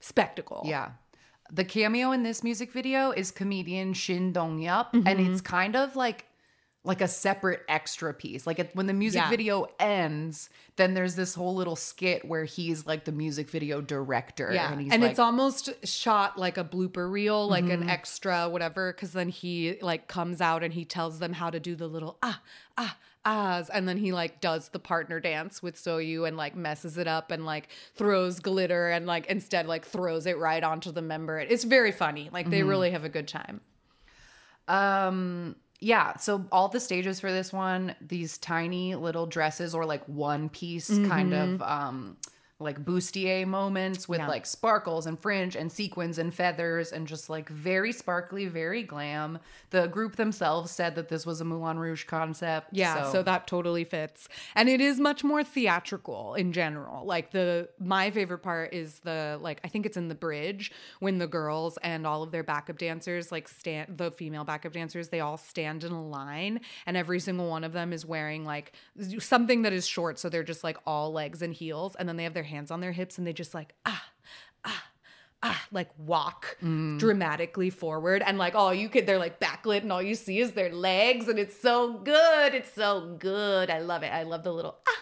spectacle. Yeah. The cameo in this music video is comedian Shin Dong Yup, and Mm-hmm. it's kind of like like a separate extra piece. Like it, when the music Yeah. video ends, then there's this whole little skit where he's like the music video director. Yeah, and and, like, it's almost shot like a blooper reel, like Mm-hmm. an extra whatever. Because then he like comes out and he tells them how to do the little ah ah ahs, and then he like does the partner dance with Soyou and like messes it up and like throws glitter and like instead like throws it right onto the member. It's very funny. Like Mm-hmm. they really have a good time. Um yeah, so all the stages for this one, these tiny little dresses or like one piece kind of um like bustier moments with Yeah. like sparkles and fringe and sequins and feathers and just like very sparkly, very glam. The group themselves said that this was a Moulin Rouge concept. Yeah, so. that totally fits. And it is much more theatrical in general. Like the my favorite part is the like I think it's in the bridge when the girls and all of their backup dancers like stand the female backup dancers they all stand in a line and every single one of them is wearing like something that is short so they're just like all legs and heels and then they have their hands on their hips and they just like ah ah ah, like walk dramatically forward and like all you could they're like backlit and all you see is their legs and it's so good it's so good i love it i love the little ah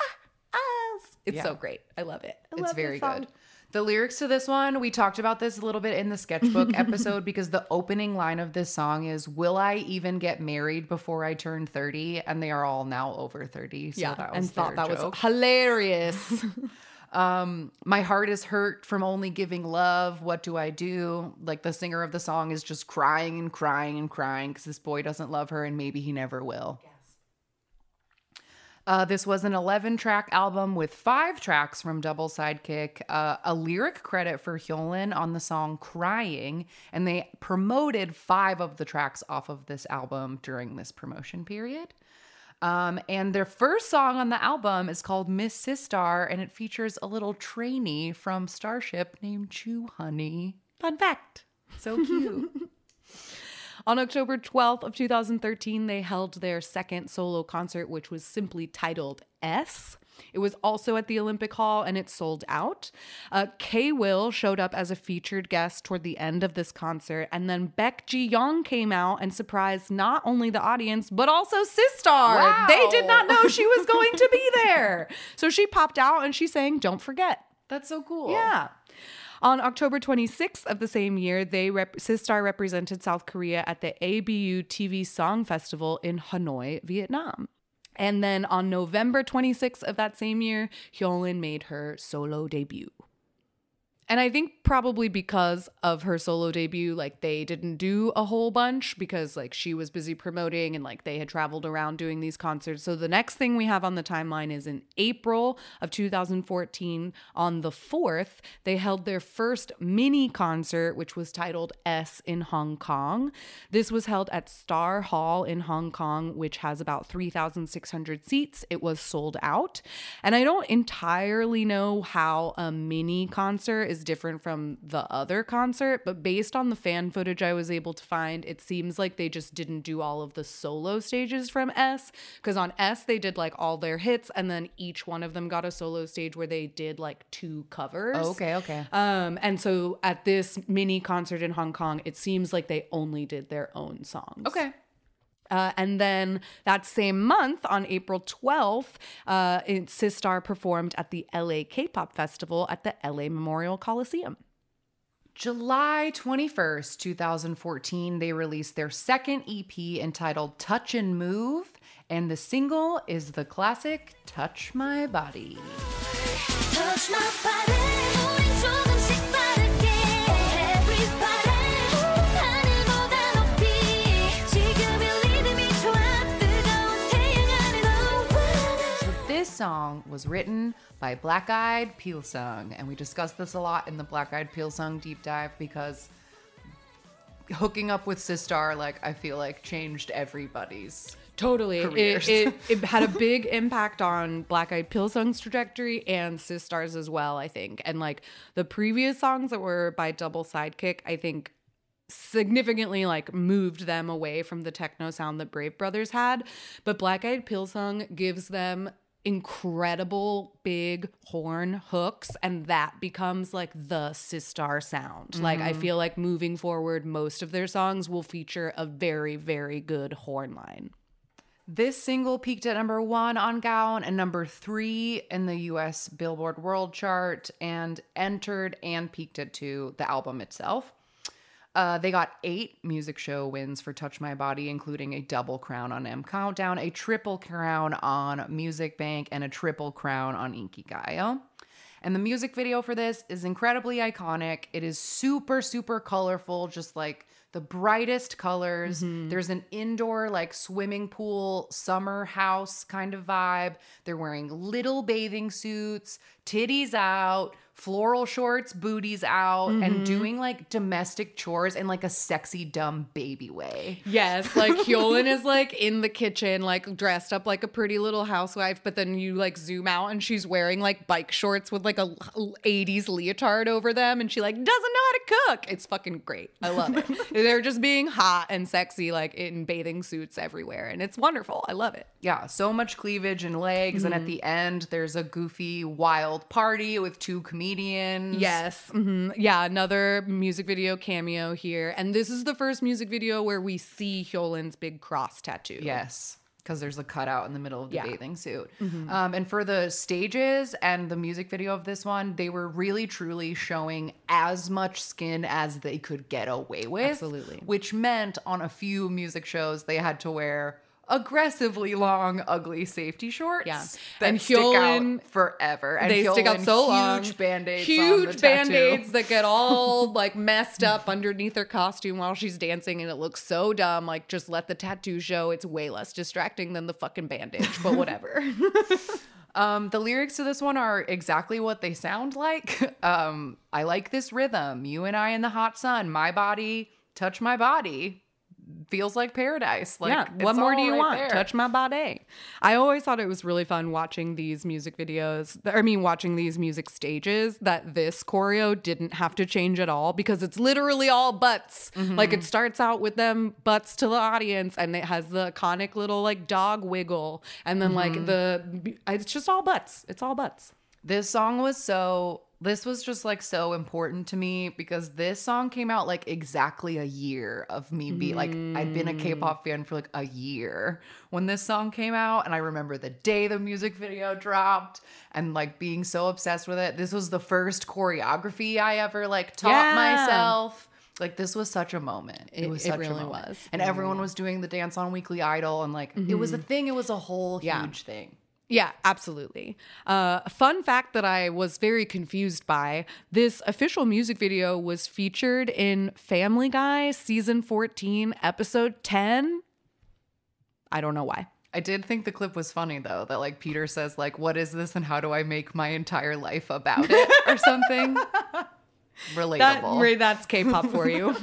ah ah it's Yeah. so great i love it I it's love very good. The lyrics to this one, we talked about this a little bit in the sketchbook episode because the opening line of this song is Will I even get married before I turn 30? And they are all now over 30. So yeah, that was and thought that joke. was hilarious. Um, my heart is hurt from only giving love. What do I do? Like the singer of the song is just crying and crying and crying because this boy doesn't love her and maybe he never will. Uh, this was an 11 track album with five tracks from Double Sidekick, uh, a lyric credit for Hyolyn on the song Crying, and they promoted five of the tracks off of this album during this promotion period. Um, and their first song on the album is called Miss Sistar, and it features a little trainee from Starship named Chew Honey. Fun fact. So cute. On October 12th of 2013, they held their second solo concert, which was simply titled S. It was also at the Olympic Hall and it sold out. Uh, K Will showed up as a featured guest toward the end of this concert, and then Baek Ji Young came out and surprised not only the audience but also Sistar. Wow. They did not know she was going to be there, so she popped out and she sang "Don't Forget." That's so cool. Yeah. On October 26th of the same year, they rep- Sistar represented South Korea at the ABU TV Song Festival in Hanoi, Vietnam. And then on November 26th of that same year, Hyolyn made her solo debut. And I think probably because of her solo debut, like they didn't do a whole bunch because like she was busy promoting and like they had traveled around doing these concerts. So the next thing we have on the timeline is in April of 2014 on the 4th, they held their first mini concert which was titled S in Hong Kong. This was held at Star Hall in Hong Kong, which has about 3,600 seats. It was sold out. And I don't entirely know how a mini concert is different from the other concert, but based on the fan footage I was able to find, it seems like they just didn't do all of the solo stages from S. Because on S, they did like all their hits, and then each one of them got a solo stage where they did like two covers. Oh, Okay, okay. Um, and so at this mini concert in Hong Kong, it seems like they only did their own songs. Okay. Uh, and then that same month, on April 12th, uh, Sistar performed at the LA K pop festival at the LA Memorial Coliseum. July 21st, 2014, they released their second EP entitled Touch and Move, and the single is the classic Touch My Body. Touch my body song was written by Black Eyed Pilsung, and we discussed this a lot in the Black Eyed Pilsung deep dive because hooking up with Sistar, like I feel like changed everybody's. Totally. It, it, it had a big impact on Black Eyed Pilsung's trajectory and Sistar's as well, I think. And like the previous songs that were by Double Sidekick, I think significantly like moved them away from the techno sound that Brave Brothers had. But Black Eyed Pilsung gives them incredible big horn hooks and that becomes like the Sistar sound. Like I mm-hmm. feel like moving forward most of their songs will feature a very very good horn line. This single peaked at number one on Gaon and number three in the US Billboard World Chart and entered and peaked at two, the album itself. Uh, they got eight music show wins for Touch My Body, including a double crown on M Countdown, a triple crown on Music Bank, and a triple crown on Inkigayo. And the music video for this is incredibly iconic. It is super, super colorful, just like the brightest colors. There's an indoor, like swimming pool, summer house kind of vibe. They're wearing little bathing suits, titties out, floral shorts, booties out, and mm-hmm. doing like domestic chores in like a sexy, dumb baby way. Yes, like Hyolyn is like in the kitchen, like dressed up like a pretty little housewife, but then you like zoom out and she's wearing like bike shorts with like a 80s leotard over them and she like doesn't know how to cook. It's fucking great. I love it. They're just being hot and sexy like in bathing suits everywhere and it's wonderful. I love it. Yeah, so much cleavage and legs. And at mm-hmm. the end, there's a goofy, wild party with two comedians. Yes. hmm Yeah. Another music video cameo here. And this is the first music video where we see Hyolyn's big cross tattoo. Yes. because there's a cutout in the middle of the Yeah. Mm-hmm. bathing suit. Um, and for the stages and the music video of this one, they were really truly showing as much skin as they could get away with. Absolutely. Which meant on a few music shows they had to wear aggressively long, ugly safety shorts. Yeah. that And stick out forever. And they stick out so long. Huge band-aids. Huge band-aids that get all like messed up underneath her costume while she's dancing and it looks so dumb. Like just let the tattoo show. It's way less distracting than the fucking bandage, but whatever. Um, the lyrics to this one are exactly what they sound like. Um, I like this rhythm. You and I in the hot sun. My body, touch my body. Feels like paradise. Like, yeah. What more do you right want? there. Touch my body. I always thought it was really fun watching these music videos. I mean, watching these music stages that this choreo didn't have to change at all because it's literally all butts. Mm-hmm. Like it starts out with them butts to the audience and it has the iconic little like dog wiggle. And then like Mm-hmm. the, it's just all butts. It's all butts. This song was so this was just like so important to me because this song came out like exactly a year of me be like I'd been a mm. K-pop fan for like a year when this song came out and I remember the day the music video dropped and like being so obsessed with it. This was the first choreography I ever like taught Yeah. myself. Like this was such a moment. It, It- was it such a really moment. was. And everyone was doing the dance on Weekly Idol and like it was a mm-hmm. thing, it was a whole Yeah. huge thing. Yeah, absolutely. Uh, fun fact that I was very confused by this official music video was featured in Family Guy season 14, episode 10. I don't know why. I did think the clip was funny though, that like Peter says like, "What is this, and how do I make my entire life about it?" or something. That, Relatable. Ray, that's K pop for you.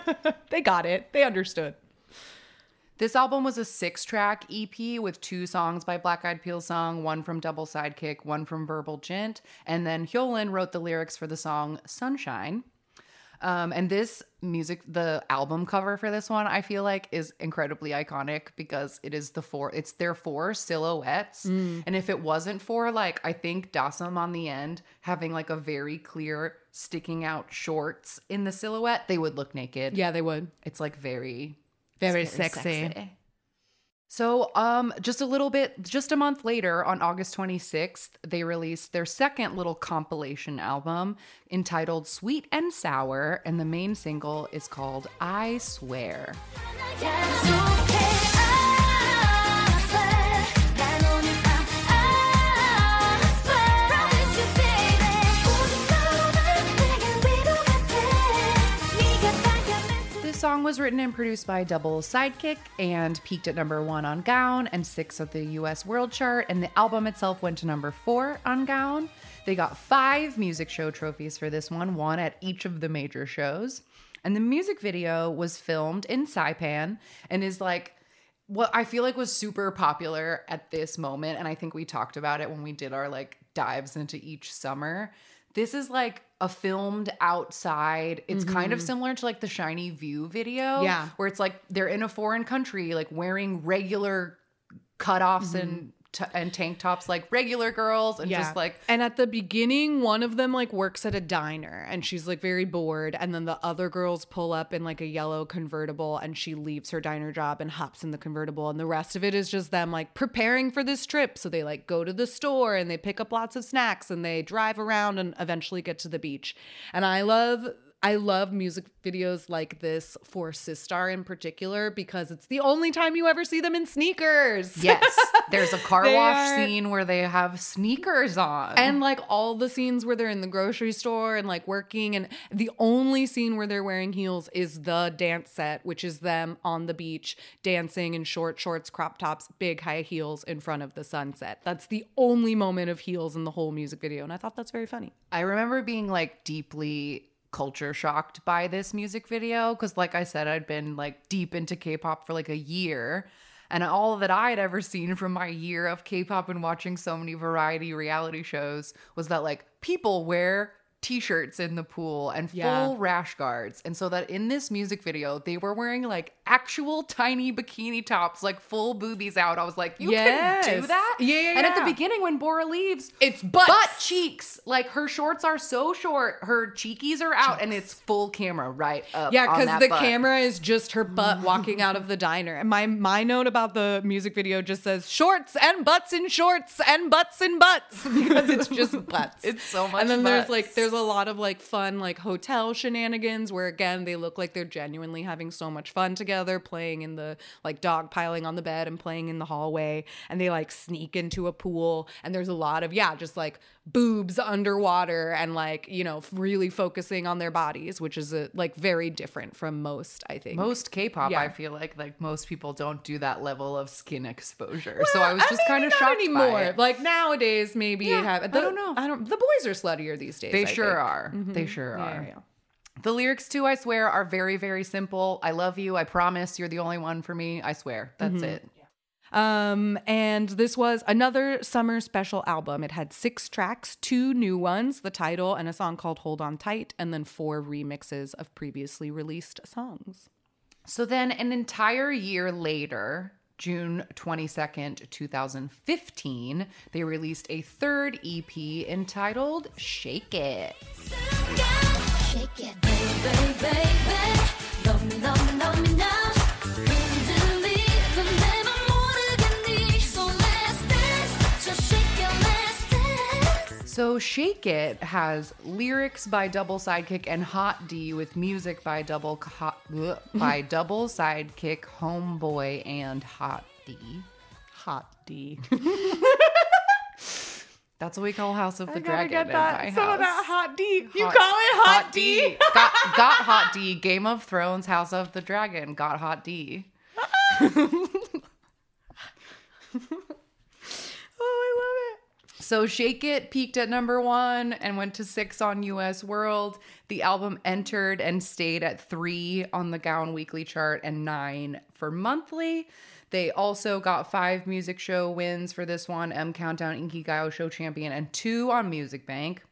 they got it, they understood. This album was a six-track EP with two songs by Black Eyed Pilsung, one from Double Sidekick, one from Verbal Jint, and then Hyolyn wrote the lyrics for the song "Sunshine." Um, and this music, the album cover for this one, I feel like is incredibly iconic because it is the four, it's their four silhouettes. And if it wasn't for like, I think Dasom on the end having like a very clear sticking out shorts in the silhouette, they would look naked. Yeah, they would. It's like very, Very, it's sexy. So, um, just a little bit, just a month later, on August 26th, they released their second little compilation album entitled Sweet and Sour, and the main single is called I Swear. Was written and produced by Double Sidekick and peaked at number one on Gaon and six of the US World Chart, and the album itself went to number four on Gaon. They got five music show trophies for this one, one at each of the major shows. And the music video was filmed in Saipan and is like what I feel like was super popular at this moment. And I think we talked about it when we did our like dives into each summer. This is like a filmed outside. It's kind of mm-hmm. similar to like the Shiny View video. Yeah. Where it's like they're in a foreign country, like wearing regular cutoffs mm-hmm. and t- and tank tops like regular girls and just like and at the beginning one of them like works at a diner and she's like very bored. And then the other girls pull up in like a yellow convertible and she leaves her diner job and hops in the convertible. And the rest of it is just them like preparing for this trip. So they like go to the store and they pick up lots of snacks and they drive around and eventually get to the beach. And i love I love music videos like this for Sistar in particular because it's the only time you ever see them in sneakers. yes, there's a car wash are- scene where they have sneakers on. And like all the scenes where they're in the grocery store and like working, and the only scene where they're wearing heels is the dance set, which is them on the beach dancing in short shorts, crop tops, big high heels in front of the sunset. That's the only moment of heels in the whole music video. And I thought that's very funny. I remember being like deeply culture shocked by this music video because, like I said, I'd been like deep into K pop for like a year. And all that I had ever seen from my year of K pop and watching so many variety reality shows was that like people wear t-shirts in the pool and full Yeah. rash guards. And so that in this music video, they were wearing like actual tiny bikini tops, like full boobies out. I was like, you can do that? Yeah, yeah, And at the beginning when Bora leaves, It's butts. butt cheeks. Like her shorts are so short, her cheekies are out, and it's full camera right up. Yeah, because the butt. camera is just her butt walking out of the diner. And my my note about the music video just says shorts and butts in shorts and butts in butts because it's just butts. It's so much And then there's like there's a lot of like fun like hotel shenanigans where again they look like they're genuinely having so much fun together, playing in the like dog piling on the bed and playing in the hallway, and they like sneak into a pool. And there's a lot of yeah, just like boobs underwater and like you know really focusing on their bodies, which is a, like very different from most I think. Most K-pop, Yeah. I feel like like most people don't do that level of skin exposure. so I was Uh, just maybe kind of shocked anymore. Like nowadays, maybe Yeah, have. I don't know. I don't. The boys are sluttier these days. They I sure think. are. They sure Yeah, are. The lyrics too, I swear, are very, very simple. I love you. I promise you're the only one for me. I swear. That's Mm-hmm. it. Um, and this was another summer special album. It had six tracks, two new ones, the title and a song called Hold On Tight, and then four remixes of previously released songs. So then, an entire year later, June 22nd, 2015, they released a third EP entitled Shake It. Shake it, baby, baby. Love me, love me, love me So Shake It has lyrics by Double Sidekick and Hot D with music by Double bleh, by Double Sidekick, Homeboy, and Hot D. Hot D. That's what we call House of the I gotta Dragon. get in that. my Some of that hot D. You call it hot, D. got got Hot D. Game of Thrones, House of the Dragon. Got Hot D. Oh, I love it. So Shake It peaked at number one and went to six on US World. The album entered and stayed at three on the Gaon Weekly chart and nine for monthly. They also got five music show wins for this one M Countdown, Inkigayo Show Champion, and two on Music Bank.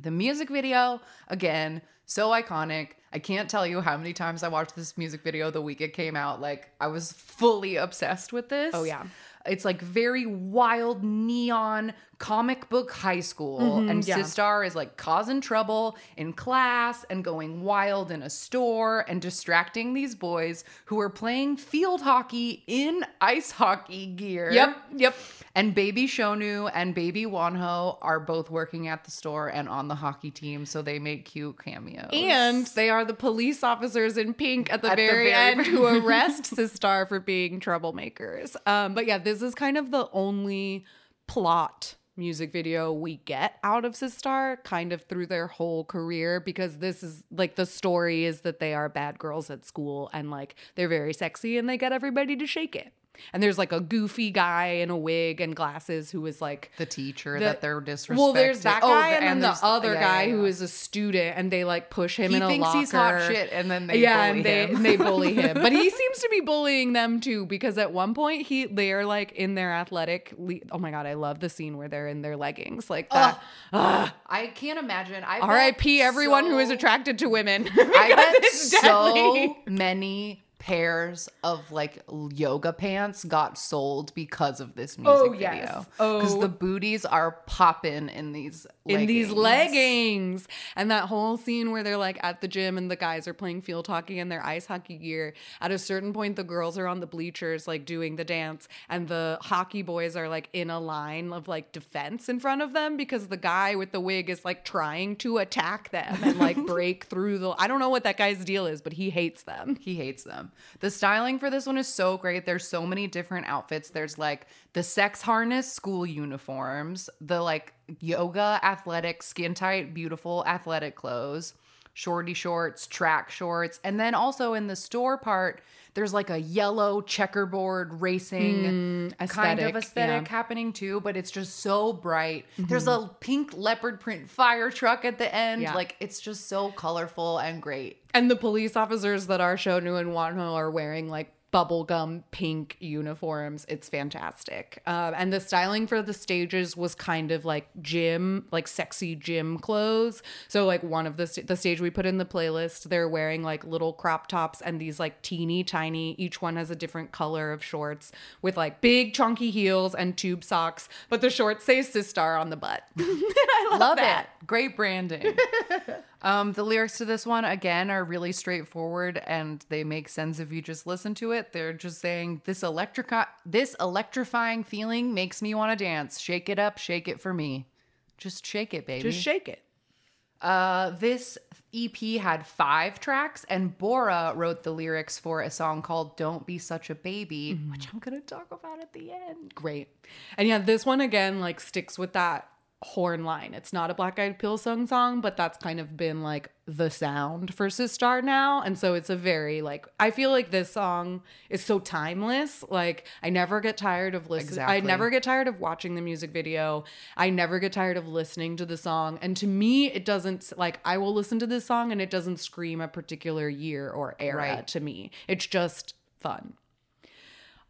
The music video, again, so iconic. I can't tell you how many times I watched this music video the week it came out. Like, I was fully obsessed with this. Oh, yeah. It's like very wild neon comic book high school. and Mm-hmm, yeah. Sistar is like causing trouble in class and going wild in a store and distracting these boys who are playing field hockey in ice hockey gear. Yep. Yep. And baby Shonu and baby Wonho are both working at the store and on the hockey team, so they make cute cameos. And they are the police officers in pink at the, At the very, very end who arrest Sistar for being troublemakers. Um, but yeah, this is kind of the only plot music video we get out of Sistar kind of through their whole career because this is like the story is that they are bad girls at school and like they're very sexy and they get everybody to shake it. And there's like a goofy guy in a wig and glasses who is like the teacher the- that they're disrespecting. well, there's that Oh, guy the- and, then the other yeah, guy yeah, yeah. is a student, and they like push him He in a thinks locker. he's hot shit, and then they yeah, bully and they him. they bully him, but he seems to be bullying them too because at one point he they are like in their athletic. Le- oh my god, I love the scene where they're in their leggings like that. I can't imagine. I R.I.P. Everyone who is attracted to women. I bet so many pairs of like yoga pants got sold because of this oh, music Oh, video. yes. because Oh. the booties are popping in these in these leggings. leggings. And that whole scene where they're like at the gym and the guys are playing field hockey in their ice hockey gear. At a certain point, the girls are on the bleachers, like doing the dance, and the hockey boys are like in a line of like defense in front of them because the guy with the wig is like trying to attack them and like break through the. I don't know what that guy's deal is, but he hates them. He hates them. The styling for this one is so great. There's so many different outfits. There's like the sex harness school uniforms, the like yoga athletic skin tight beautiful athletic clothes, shorty shorts, track shorts, and then also in the store part there's like a yellow checkerboard racing hmm, kind aesthetic, of aesthetic yeah. happening too, but it's just so bright. Mm-hmm. There's a pink leopard print fire truck at the end. Yeah. Like it's just so colorful and great. And the police officers that are Shonu and Wonho are wearing like bubblegum pink uniforms. It's fantastic. Um, and the styling for the stages was kind of like gym, like sexy gym clothes. So like one of the st- the stage we put in the playlist, they're wearing like little crop tops and these like teeny tiny. Each one has a different color of shorts with like big chunky heels and tube socks, but the shorts say Sistar on the butt. I love, Love that. it. Great branding. um, the lyrics to this one, again, are really straightforward and they make sense if you just listen to it. They're just saying, this, electric- this electrifying feeling makes me want to dance. Shake it up, shake it for me. Just shake it, baby. Just shake it. Uh, this EP had five tracks, and Bora wrote the lyrics for a song called Don't Be Such a Baby, Mm-hmm. which I'm going to talk about at the end. great. And yeah, this one again like sticks with that horn line. It's not a Black Eyed Pilsung song, but that's kind of been like the sound for Sistar now. And so it's a very like I feel like this song is so timeless. Like I never get tired of listening. I never get tired of watching the music video. I never get tired of listening to the song. And to me, it doesn't like I will listen to this song and it doesn't scream a particular year or era Right. to me. It's just fun.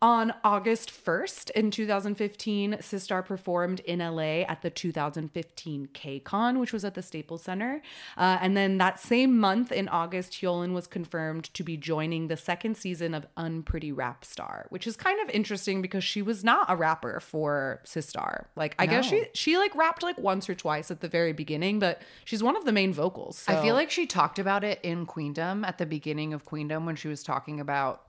On August 1st in 2015, Sistar performed in LA at the 2015 KCON, which was at the Staples Center. Uh, and then that same month in August, Hyolyn was confirmed to be joining the second season of Unpretty Rap Star, which is kind of interesting because she was not a rapper for Sistar. Like, I guess she she like rapped like once or twice at the very beginning, but she's one of the main vocals. I feel like she talked about it in Queendom at the beginning of Queendom when she was talking about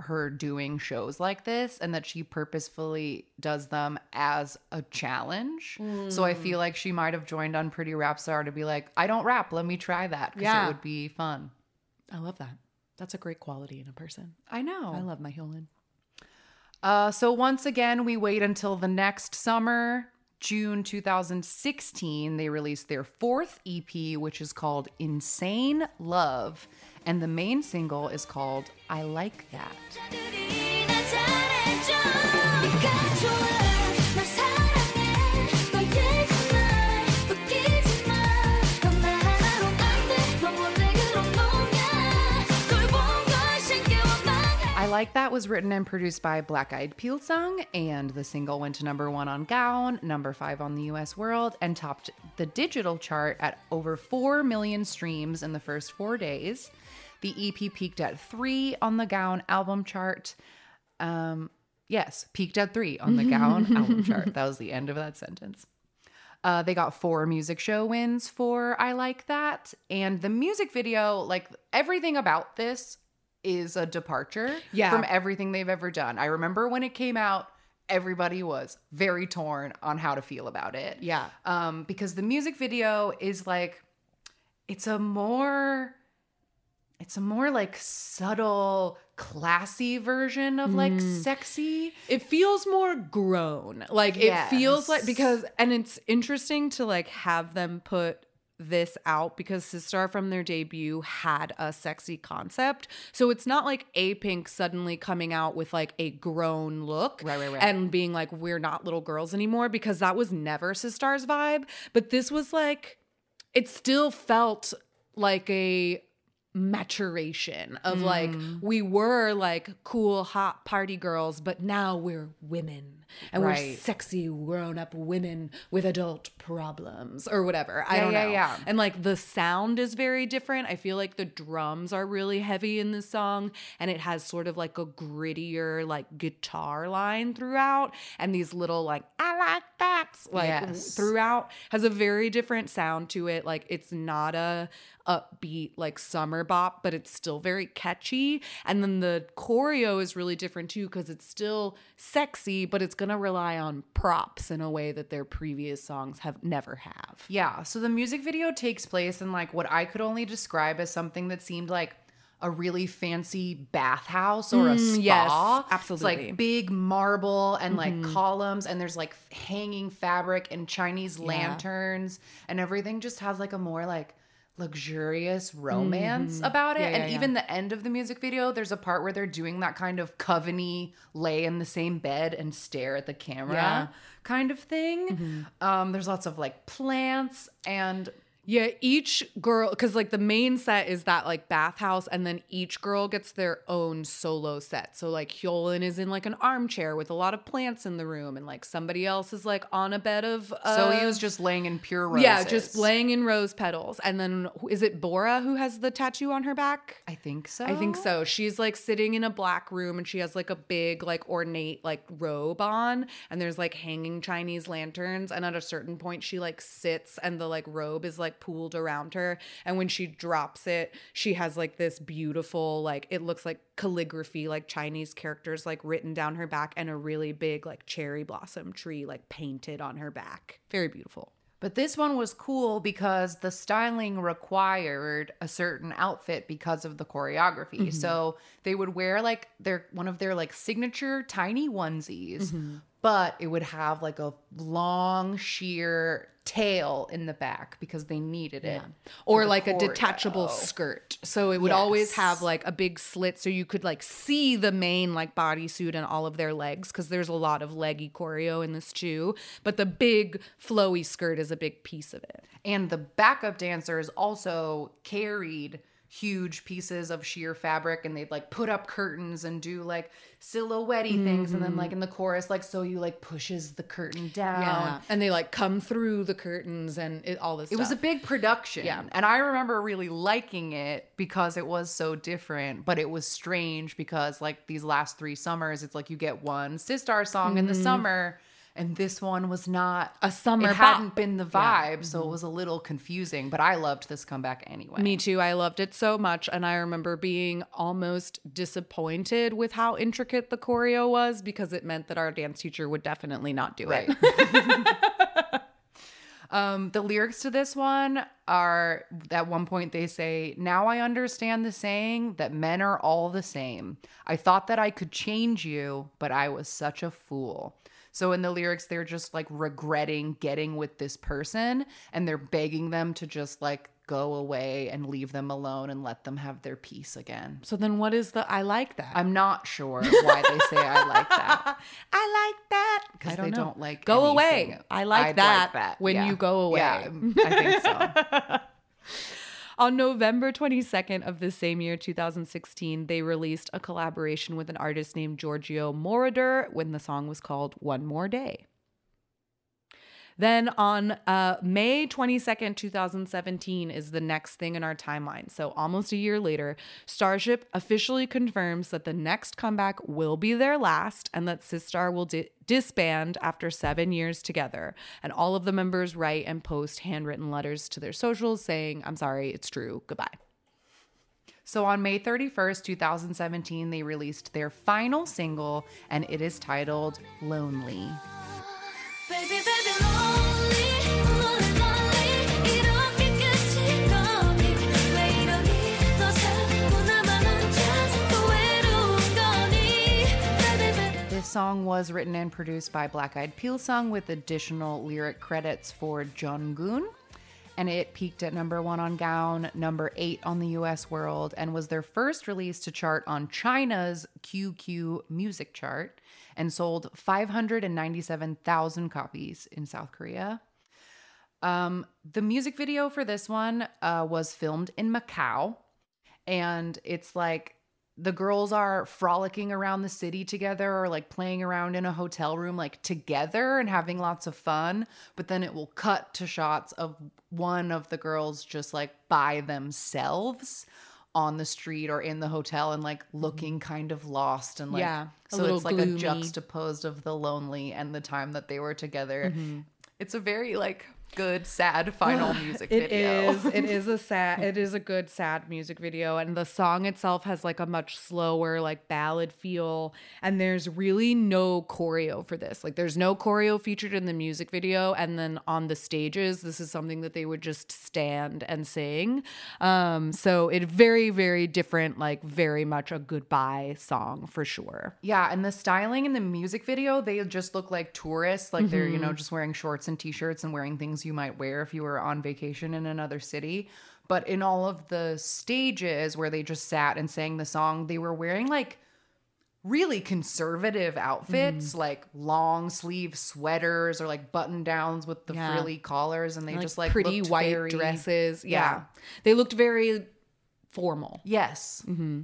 her doing shows like this and that she purposefully does them as a challenge. So I Mm. feel like she might have joined Unpretty Rap Star to be like, I don't rap, let me try that because Yeah. it would be fun. I love that. That's a great quality in a person. I know. I love my Hyolyn. Uh, so once again, we wait until the next summer. June 2016, they released their fourth EP, which is called Insane Love. And the main single is called I Like That. Like That was written and produced by Black Eyed Pilsung, and the single went to number one on Gaon, number five on the US World, and topped the digital chart at over 4 million streams in the first four days. The EP peaked at three on the Gaon album chart. Um, yes, peaked at three on the Gaon album chart. That was the end of that sentence. Uh, they got four music show wins for I Like That. And the music video, like everything about this is a departure Yeah. from everything they've ever done. I remember when it came out, everybody was very torn on how to feel about it. Yeah. Um, because the music video is like, it's a more it's a more like subtle classy version of like Mm. sexy it feels more grown like it feels like because and it's interesting to like have them put this out because Sistar from their debut had a sexy concept. So it's not like Apink suddenly coming out with like a grown look Right, right, right. and being like, we're not little girls anymore because that was never Sistar's vibe. But this was like, it still felt like a maturation of like Mm. we were like cool hot party girls but now we're women and we're sexy grown up women with adult problems or whatever i don't yeah, know yeah. and like the sound is very different i feel like the drums are really heavy in this song and it has sort of like a grittier like guitar line throughout and these little like i like that like Yes. throughout has a very different sound to it like it's not a upbeat like summer bop but it's still very catchy and then the choreo is really different too because it's still sexy but it's gonna rely on props in a way that their previous songs have never have Yeah. So the music video takes place in like what I could only describe as something that seemed like a really fancy bathhouse or a Mm, spa. yes, It's absolutely. like big marble and like columns, and there's like hanging fabric and Chinese lanterns, and everything just has like a more like luxurious romance about it. Yeah, yeah, and yeah. even the end of the music video, there's a part where they're doing that kind of coveny lay in the same bed and stare at the camera Yeah. kind of thing. Um, there's lots of like plants and Yeah, each girl, because like the main set is that like bathhouse, and then each girl gets their own solo set. So like Hyolyn is in like an armchair with a lot of plants in the room, and like somebody else is like on a bed of. Uh, so he was just laying in pure roses. yeah, just laying in rose petals, and then is it Bora who has the tattoo on her back? I think so. I think so. She's like sitting in a black room and she has like a big, like ornate, like robe on. And there's like hanging Chinese lanterns. And at a certain point, she like sits and the like robe is like pooled around her. And when she drops it, she has like this beautiful, like it looks like calligraphy, like Chinese characters like written down her back and a really big, like cherry blossom tree, like painted on her back. Very beautiful. But this one was cool because the styling required a certain outfit because of the choreography. Mm-hmm. So they would wear like their one of their like signature tiny onesies, Mm-hmm. but it would have like a long sheer tail in the back because they needed it. or for the like a detachable skirt. So it would always have like a big slit so you could like see the main like bodysuit and all of their legs because there's a lot of leggy choreo in this too. But the big flowy skirt is a big piece of it. And the backup dancers also carried huge pieces of sheer fabric and they'd like put up curtains and do like silhouette things. And then Mm-hmm. like in the chorus like so you like pushes the curtain down. And they like come through the curtains and it, all this it was a big production. Yeah. and i remember really liking it because it was so different but it was strange because like these last three summers it's like you get one sistar song in the summer and this one was not. A summer it hadn't been the vibe so it was a little confusing but i loved this comeback anyway Me too. I loved it so much. And I remember being almost disappointed with how intricate the choreo was because it meant that our dance teacher would definitely not do it. Um, the lyrics to this one are at one point they say, Now I understand the saying that men are all the same. I thought that I could change you, but I was such a fool. So in the lyrics, they're just like regretting getting with this person and they're begging them to just like go away and leave them alone and let them have their peace again. So then what is the I like that? I'm not sure why they say I like that. I like that. because they know. don't like Go anything. away. I like I'd that when you go away. Yeah, I think so. On November 22nd of the same year, 2016, they released a collaboration with an artist named Giorgio Moroder when the song was called One More Day. Then on uh, May 22nd, 2017, is the next thing in our timeline. So almost a year later, Starship officially confirms that the next comeback will be their last and that Sistar will di- disband after seven years together. And all of the members write and post handwritten letters to their socials saying, I'm sorry, it's true, goodbye. So on May 31st, 2017, they released their final single, and it is titled Lonely. Song was written and produced by Black Eyed Pilsung with additional lyric credits for Jungkook. And it peaked at number one on Gaon, number eight on the US World, and was their first release to chart on China's QQ music chart and sold 597,000 copies in South Korea. Um, the music video for this one uh, was filmed in Macau, and it's like the girls are frolicking around the city together or like playing around in a hotel room like together and having lots of fun but then it will cut to shots of one of the girls just like by themselves on the street or in the hotel and like mm-hmm. looking kind of lost and like Yeah, so it's like gloomy. a juxtaposed of the lonely and the time that they were together. Mm-hmm. It's a very like good sad final music It video is. It is a sad. It is a good sad music video, and the song itself has like a much slower, like ballad feel. And there's really no choreo for this. Like, there's no choreo featured in the music video, and then on the stages, this is something that they would just stand and sing. Um, so it very, very different. Like, very much a goodbye song for sure. Yeah, and the styling in the music video, they just look like tourists. Like they're, you know, just wearing shorts and t shirts and wearing things you might wear if you were on vacation in another city. But in all of the stages where they just sat and sang the song, they were wearing like really conservative outfits, mm-hmm. like long sleeve sweaters or like button downs with the Yeah. frilly collars, and they like, just like pretty white very- dresses. Yeah. Yeah. They looked very formal. Yes. Mm-hmm.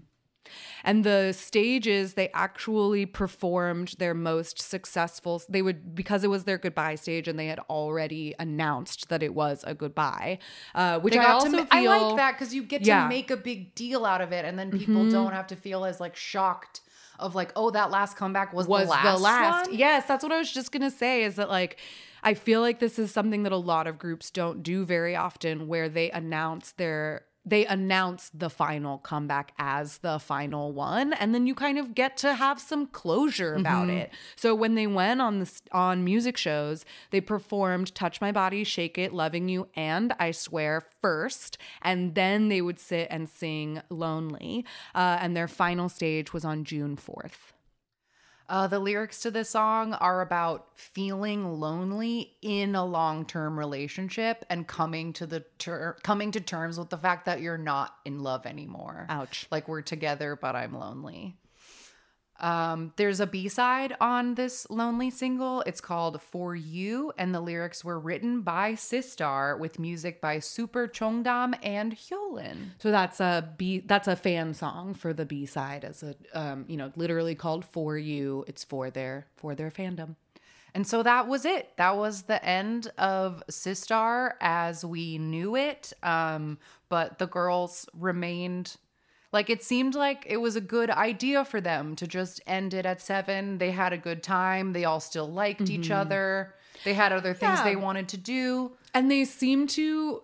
And the stages, they actually performed their most successful. They would, because it was their goodbye stage and they had already announced that it was a goodbye, uh, which I also to, feel. I like that because you get to Yeah. Mm-hmm. make a big deal out of it, and then people don't have to feel as like shocked of like, oh, that last comeback was, was the last. the last. one? Yes, that's what I was just gonna say. Is that like I feel like this is something that a lot of groups don't do very often, where they announce their they announce the final comeback as the final one and then you kind of get to have some closure about Mm-hmm. it so when they went on this on music shows they performed touch my body shake it loving you and i swear first and then they would sit and sing lonely uh, and their final stage was on june 4th Uh, the lyrics to this song are about feeling lonely in a long-term relationship and coming to the ter- coming to terms with the fact that you're not in love anymore. Ouch. Like we're together, but I'm lonely. Um, there's a B-side on this lonely single. It's called For You, and the lyrics were written by Sistar with music by Super Chongdam and Hyolyn. So that's a B that's a fan song for the B side as a um, you know, literally called for you. It's for their for their fandom. And so that was it. That was the end of Sistar as we knew it. Um, but the girls remained like it seemed like it was a good idea for them to just end it at seven. They had a good time. They all still liked each mm-hmm. other. They had other things Yeah. they wanted to do. And they seem to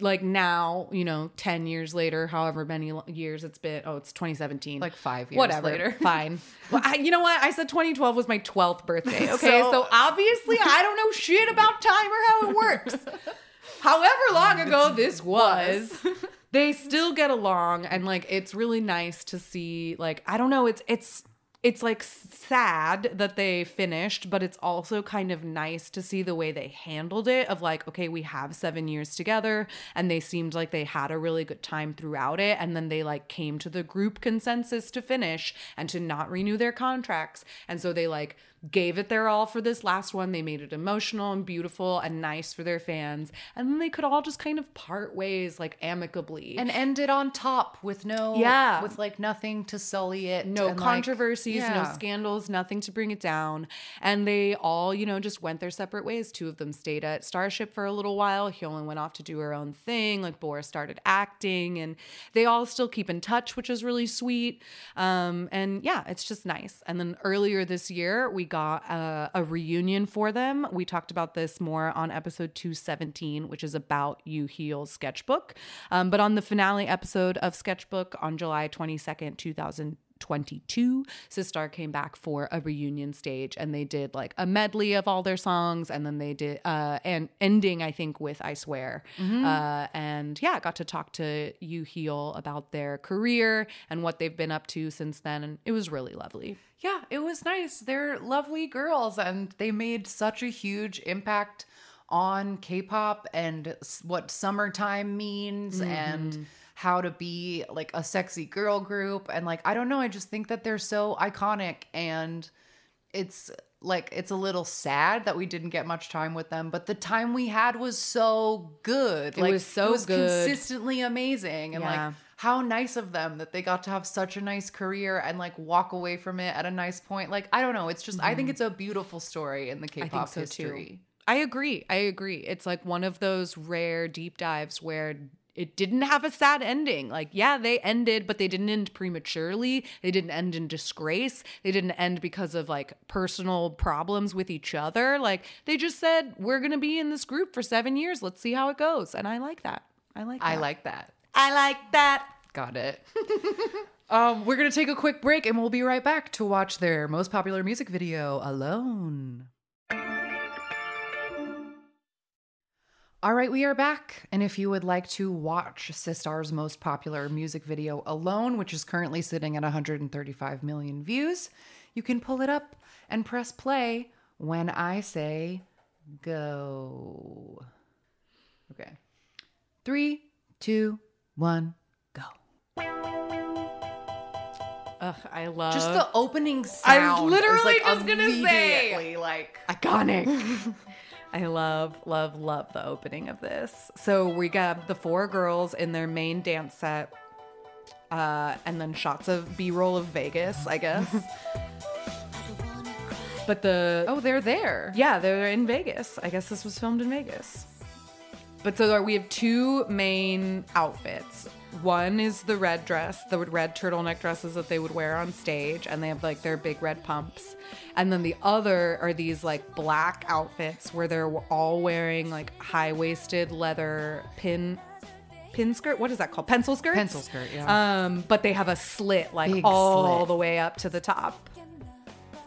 like now, you know, 10 years later, however many years it's been. Oh, it's 2017. Like five years Whatever. later. Fine. Well, I, you know what? I said 2012 was my 12th birthday. Okay. So- so obviously I don't know shit about time or how it works. However long ago this was, they still get along and like it's really nice to see like I don't know, it's it's it's like sad that they finished, but it's also kind of nice to see the way they handled it of like, okay, we have 7 years together and they seemed like they had a really good time throughout it. And then they like came to the group consensus to finish and to not renew their contracts. And so they like gave it their all for this last one. They made it emotional and beautiful and nice for their fans. And then they could all just kind of part ways like amicably. And ended on top with no Yeah. with like nothing to sully it. no and, like, controversies, no scandals, nothing to bring it down. And they all, you know, just went their separate ways. Two of them stayed at Starship for a little while. Hyolyn went off to do her own thing. Like Boris started acting, and they all still keep in touch, which is really sweet. Um, and yeah, it's just nice. And then earlier this year, we got a, a reunion for them. We talked about this more on episode 217, which is about Yoo Hee-yeol's sketchbook. Um, but on the finale episode of Sketchbook on July 22nd, 2000. 22 Sistar came back for a reunion stage and they did like a medley of all their songs and then they did uh and ending I think with I swear. Uh and yeah got to talk to Yoo Hee-yeol about their career and what they've been up to since then and it was really lovely. Yeah, it was nice. They're lovely girls and they made such a huge impact on K-pop and what summertime means and how to be like a sexy girl group and like I don't know, I just think that they're so iconic and it's like it's a little sad that we didn't get much time with them, but the time we had was so good. It like was so it was good. consistently amazing and Yeah. like how nice of them that they got to have such a nice career and like walk away from it at a nice point. Like I don't know, it's just I think it's a beautiful story in the Mm-hmm. I K-pop think so history. too. I agree. I agree. It's like one of those rare deep dives where it didn't have a sad ending. Like, yeah, they ended, but they didn't end prematurely. They didn't end in disgrace. They didn't end because of like personal problems with each other. Like, they just said, we're going to be in this group for seven years. Let's see how it goes. And I like that. I like that. I like that. I like that. Got it. um, we're gonna take a quick break and we'll be right back to watch their most popular music video, Alone. All right, we are back. And if you would like to watch Sistar's most popular music video, Alone, which is currently sitting at 135 million views, you can pull it up and press play when I say go. Okay. Three, two, one, go. Ugh, I love Just the opening sound. is, literally like, just gonna say. like iconic. I love, love, love the opening of this. So we got the four girls in their main dance set, uh, and then shots of B-roll of Vegas, I guess. but the oh, they're there. yeah, they're in Vegas. I guess this was filmed in Vegas. But so we have two main outfits. One is the red dress, the red turtleneck dresses that they would wear on stage, and they have like their big red pumps. And then the other are these like black outfits where they're all wearing like high waisted leather pin pin skirt. What is that called? Pencil skirts. Pencil skirt, yeah. Um, but they have a slit like Big all slit. the way up to the top.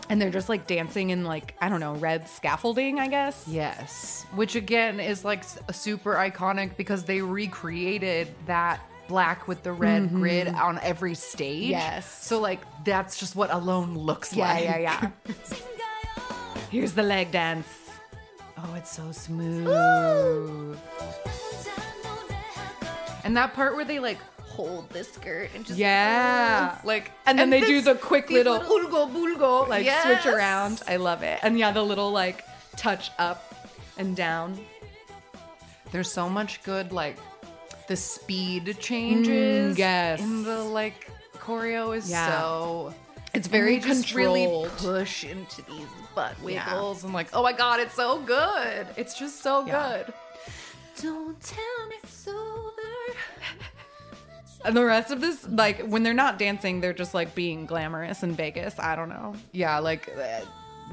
And they're just like dancing in like I don't know red scaffolding, I guess. Yes, which again is like s- super iconic because they recreated that black with the red grid on every stage. Mm-hmm. Yes. So like that's just what alone looks Yeah, like. yeah, yeah. Yeah. Here's the leg dance. Oh, it's so smooth. And that part where they like hold the skirt and just Yeah. like And then they do the quick these little ulgo bulgo, like Yes. switch around. I love it. And yeah, the little like touch up and down. There's so much good like the speed changes. Mm, yes. In the like choreo is Yeah. so It's very and just really controlled. push into these butt Yeah. wiggles and like, oh my god, it's so good. It's just so Yeah. good. Don't tell me it's over. And the rest of this, like when they're not dancing, they're just like being glamorous in Vegas. I don't know. Yeah, like uh,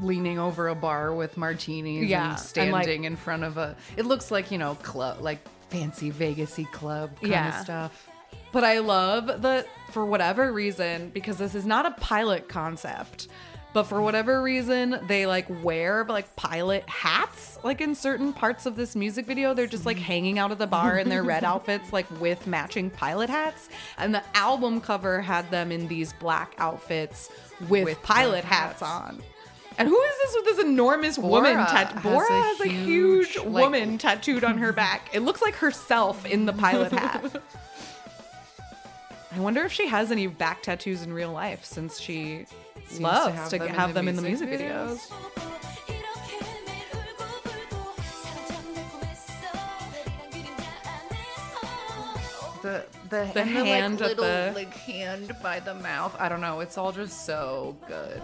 leaning over a bar with martinis Yeah, and and, like- standing in front of a. It looks like you know club, like fancy Vegasy club kind Yeah. of stuff. But I love that for whatever reason, because this is not a pilot concept, but for whatever reason, they like wear like pilot hats. Like in certain parts of this music video, they're just like hanging out at the bar in their red outfits, like with matching pilot hats. And the album cover had them in these black outfits with, With pilot hats hats. on. And who is this with this enormous woman? Bora Tat- has Bora a has a huge, huge like- woman tattooed on her back. It looks like herself in the pilot hat. I wonder if she has any back tattoos in real life since she to loves have to them in have the them in the music music videos. videos. The the, The and hand the, like, little the- like hand by the mouth. I don't know. It's all just so good.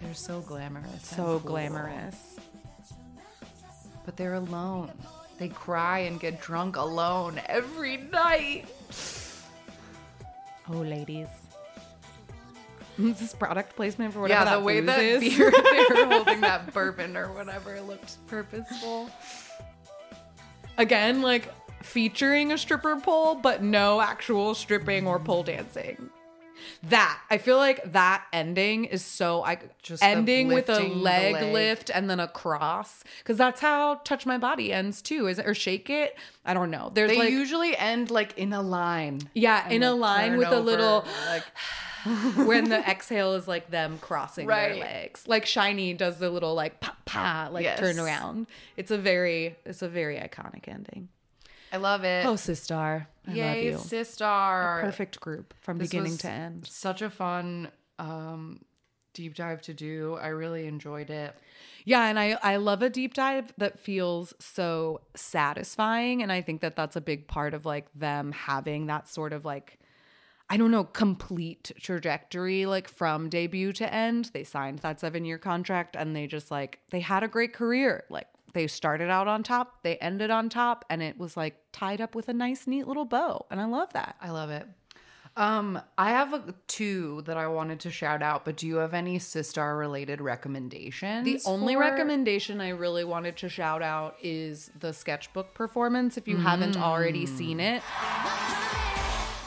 They're so glamorous. So glamorous. But they're alone. They cry and get drunk alone every night. Oh, ladies. Is this product placement for whatever yeah, that the way that is? beer, they were holding that bourbon or whatever looked purposeful. Again, like featuring a stripper pole, but no actual stripping or pole dancing. That I feel like that ending is so I Just ending with a leg, leg. lift and then a cross because that's how Touch My Body ends too, is it or Shake It? I don't know. There's They like usually end like in a line. yeah, in a line with a little like when the exhale is like them crossing their legs. Like Shiny does the little like pa pa like Yes. turn around. It's a very it's a very iconic ending. I love it. Oh, Sistar. I love Yay, you. sister. Perfect group from This beginning to end. Such a fun um deep dive to do. I really enjoyed it. Yeah, and I I love a deep dive that feels so satisfying and I think that that's a big part of like them having that sort of like I don't know, complete trajectory like from debut to end. They signed that 7-year contract and they just like they had a great career. Like they started out on top, they ended on top and it was like tied up with a nice neat little bow and I love that. I love it. Um, I have a, two that I wanted to shout out, but do you have any Sistar related recommendations? The only for- recommendation I really wanted to shout out is the sketchbook performance if you haven't already seen it.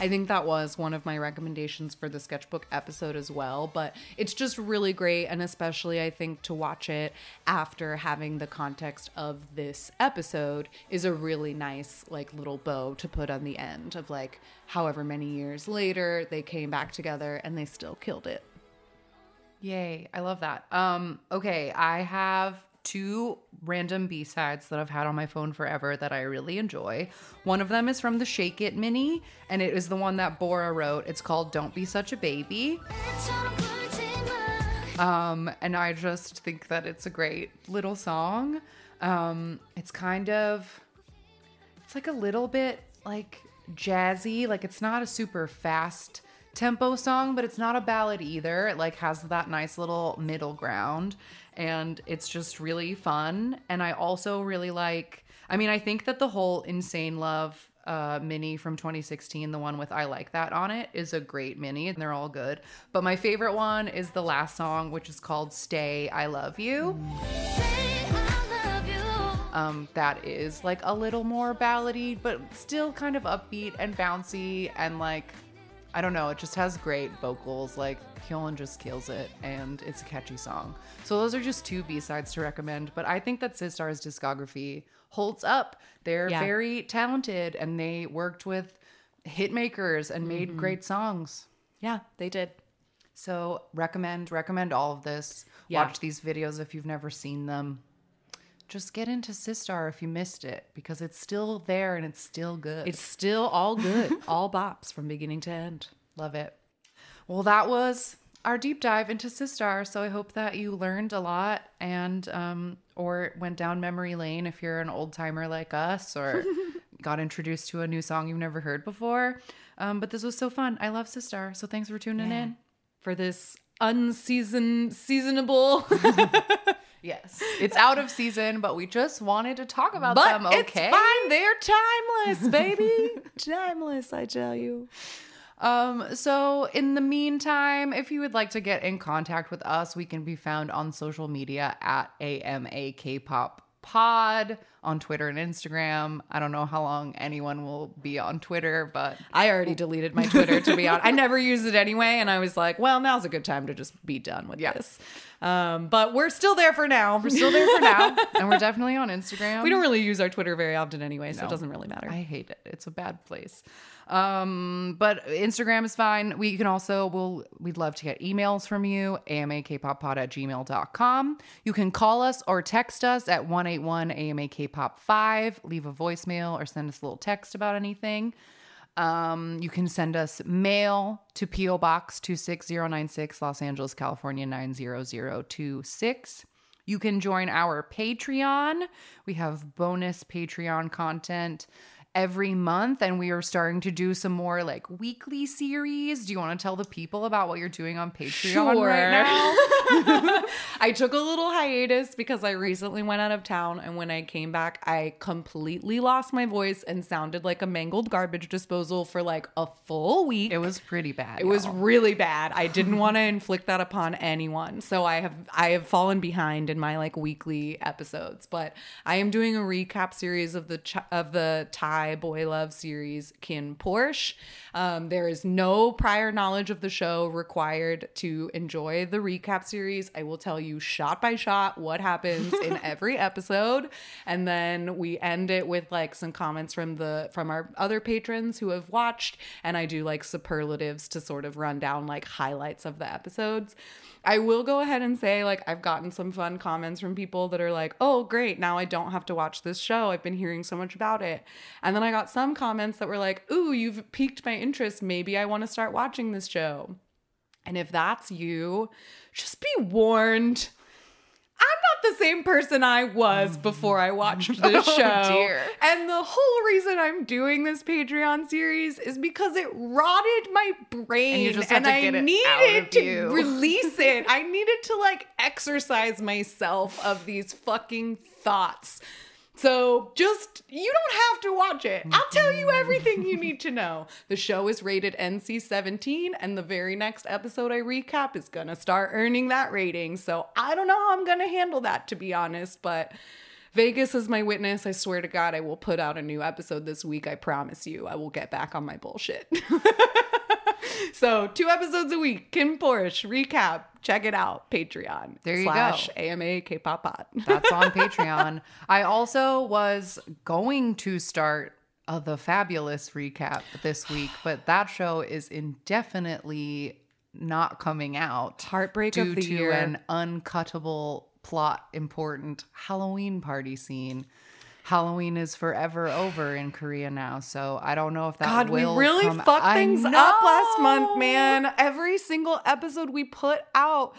I think that was one of my recommendations for the sketchbook episode as well, but it's just really great and especially I think to watch it after having the context of this episode is a really nice like little bow to put on the end of like however many years later they came back together and they still killed it. Yay, I love that. Um, okay, I have two random B sides that I've had on my phone forever that I really enjoy. One of them is from the Shake It Mini, and it is the one that Bora wrote. It's called Don't Be Such a Baby. Um, and I just think that it's a great little song. Um, it's kind of, it's like a little bit like jazzy, like it's not a super fast tempo song, but it's not a ballad either. It like has that nice little middle ground and it's just really fun. And I also really like. I mean, I think that the whole "Insane Love" uh, mini from 2016, the one with I Like That on it, is a great mini and they're all good. But my favorite one is the last song, which is called Stay, I Love You. Um, that is like a little more ballady, but still kind of upbeat and bouncy and like, I don't know, it just has great vocals. Like, Hyun just kills it and it's a catchy song. So, those are just two B sides to recommend. But I think that Sistar's discography holds up. They're Yeah. very talented and they worked with hit makers and made mm-hmm. great songs. Yeah, they did. So recommend recommend all of this. Yeah. Watch these videos if you've never seen them. Just get into Sistar if you missed it because it's still there and it's still good. It's still all good, all bops from beginning to end. Love it. Well, that was our deep dive into Sistar. So I hope that you learned a lot and um or went down memory lane if you're an old timer like us or got introduced to a new song you've never heard before. Um, but this was so fun. I love Sistar. So thanks for tuning in. For this unseasoned, seasonable, Yes. It's out of season, but we just wanted to talk about but them, it's okay? fine. They're timeless, baby. timeless, I tell you. Um, so in the meantime, if you would like to get in contact with us, we can be found on social media at AMA K-pop pod on Twitter and Instagram. I don't know how long anyone will be on Twitter, but I already deleted my Twitter to be honest. I never used it anyway, and I was like, well, now's a good time to just be done with Yeah. this. Um, but we're still there for now. we're still there for now. And we're definitely on Instagram. we don't really use our Twitter very often anyway, so No. it doesn't really matter. I hate it. It's a bad place. Um, but Instagram is fine. We can also we'll we'd love to get emails from you, amakpoppod at gmail.com. You can call us or text us at 181 AMAKPOP5, leave a voicemail or send us a little text about anything. Um, you can send us mail to P.O. Box 26096, Los Angeles, California 90026. You can join our Patreon. We have bonus Patreon content every month, and we are starting to do some more like weekly series. Do you want to tell the people about what you're doing on Patreon right now? I took a little hiatus because I recently went out of town, and when I came back, I completely lost my voice and sounded like a mangled garbage disposal for like a full week. It was pretty bad. It was y'all. really bad. I didn't want to inflict that upon anyone. So I have I have fallen behind in my like weekly episodes, but I am doing a recap series of the ch- of the Thai boy love series KinnPorsche. Um, there is no prior knowledge of the show required to enjoy the recap series. I will tell you shot by shot what happens in every episode, and then we end it with like some comments from the from our other patrons who have watched, and I do like superlatives to sort of run down like highlights of the episodes. I will go ahead and say like I've gotten some fun comments from people that are like, "Oh, great, now I don't have to watch this show. I've been hearing so much about it." And then I got some comments that were like, "Ooh, you've piqued my interest. Maybe I want to start watching this show." And if that's you, just be warned. I'm not the same person I was mm. before I watched this Oh, show. dear. And the whole reason I'm doing this Patreon series is because it rotted my brain. And you just have to I get it out needed to you. release it. I needed to like exercise myself of these fucking thoughts. So just you don't have to watch it. I'll tell you everything you need to know. The show is rated NC-17 and the very next episode I recap is to start earning that rating. So I don't know how I'm to handle that to be honest, but Vegas is my witness. I swear to God, I will put out a new episode this week. I promise you. I will get back on my bullshit. so, two episodes a week. KinnPorsche recap. Check it out. Patreon. There you slash go. AMA K-pop pod. That's on Patreon. I also was going to start uh, the fabulous recap this week, but that show is indefinitely not coming out. Heartbreak due of the to year. an uncuttable plot important Halloween party scene. Halloween is forever over in Korea now, so I don't know if that God, we really come- fucked things up last month, man. Every single episode we put out,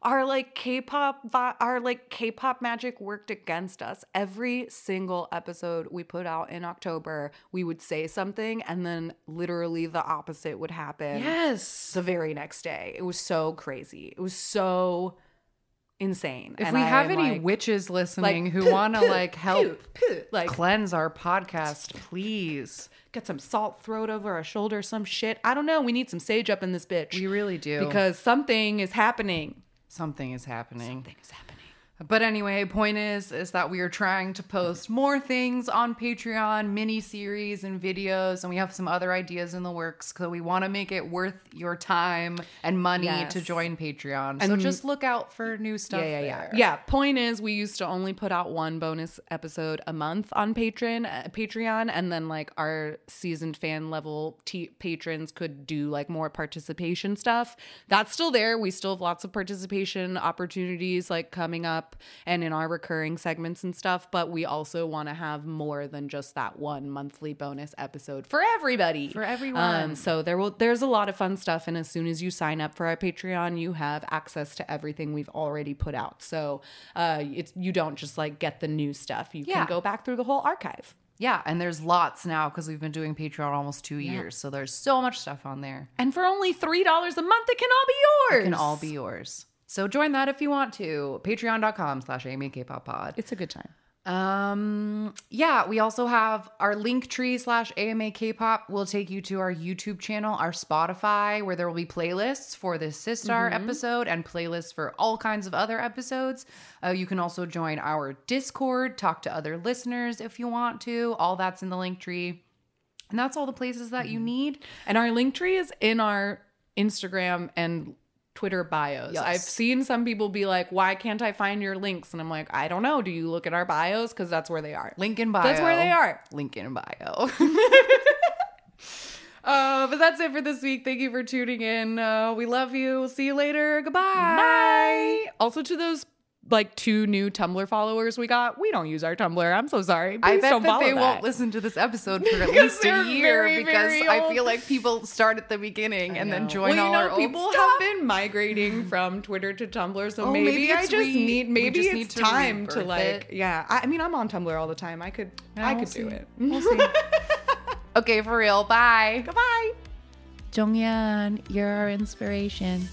our like K-pop, our like K-pop magic worked against us. Every single episode we put out in October, we would say something, and then literally the opposite would happen. Yes. the very next day. It was so crazy. It was so insane. If And we have I'm any like- witches listening like, who want to like help puh, puh," like cleanse our podcast, please. get some salt throat over our shoulder, some shit. I don't know. We need some sage up in this bitch. We really do. because something is happening. something is happening. Something is happening. But anyway, point is is that we are trying to post more things on Patreon, mini series and videos, and we have some other ideas in the works. So we want to make it worth your time and money Yes. to join Patreon. So just look out for new stuff. Yeah, yeah, yeah. there. Yeah. Point is, we used to only put out one bonus episode a month on Patreon, uh, Patreon, and then like our seasoned fan level t- patrons could do like more participation stuff. That's still there. We still have lots of participation opportunities like coming up and in our recurring segments and stuff. But we also want to have more than just that one monthly bonus episode for everybody. For everyone. Um, so there will there's a lot of fun stuff, and as soon as you sign up for our Patreon, you have access to everything we've already put out. So uh, it's you don't just like get the new stuff. You Yeah. can go back through the whole archive. Yeah, and there's lots now because we've been doing Patreon almost two years. So there's so much stuff on there. And for only three dollars a month, it can all be yours. It can all be yours. So join that if you want to. Patreon.com slash Amy K-pop pod. It's a good time. Um, yeah, we also have our link tree slash AMA K-pop will take you to our YouTube channel, our Spotify, where there will be playlists for this Sistar episode and playlists for all kinds of other episodes. Uh, you can also join our Discord, talk to other listeners if you want to. All that's in the link tree. And that's all the places that you need. And our link tree is in our Instagram and Twitter bios. Yes. I've seen some people be like, "Why can't I find your links?" And I'm like, "I don't know. Do you look at our bios? Because that's where they are." Link in bio. That's where they are. Link in bio. uh, but that's it for this week. Thank you for tuning in. Uh, we love you. We'll see you later. Goodbye. Bye. Also, to those like two new Tumblr followers we got, we don't use our Tumblr. I'm so sorry. Please I bet don't that they that. won't listen to this episode for at least a year very, because very I feel like people start at the beginning and then join well, all you know, our old people stuff. have been migrating from Twitter to Tumblr, so Oh, maybe, maybe I just re- need maybe just it's need to time to like it. yeah. I, I mean, I'm on Tumblr all the time. I could Yeah, I we'll could do see. it. We'll see. okay, for real. Bye. Goodbye. Jonghyun, you're our inspiration.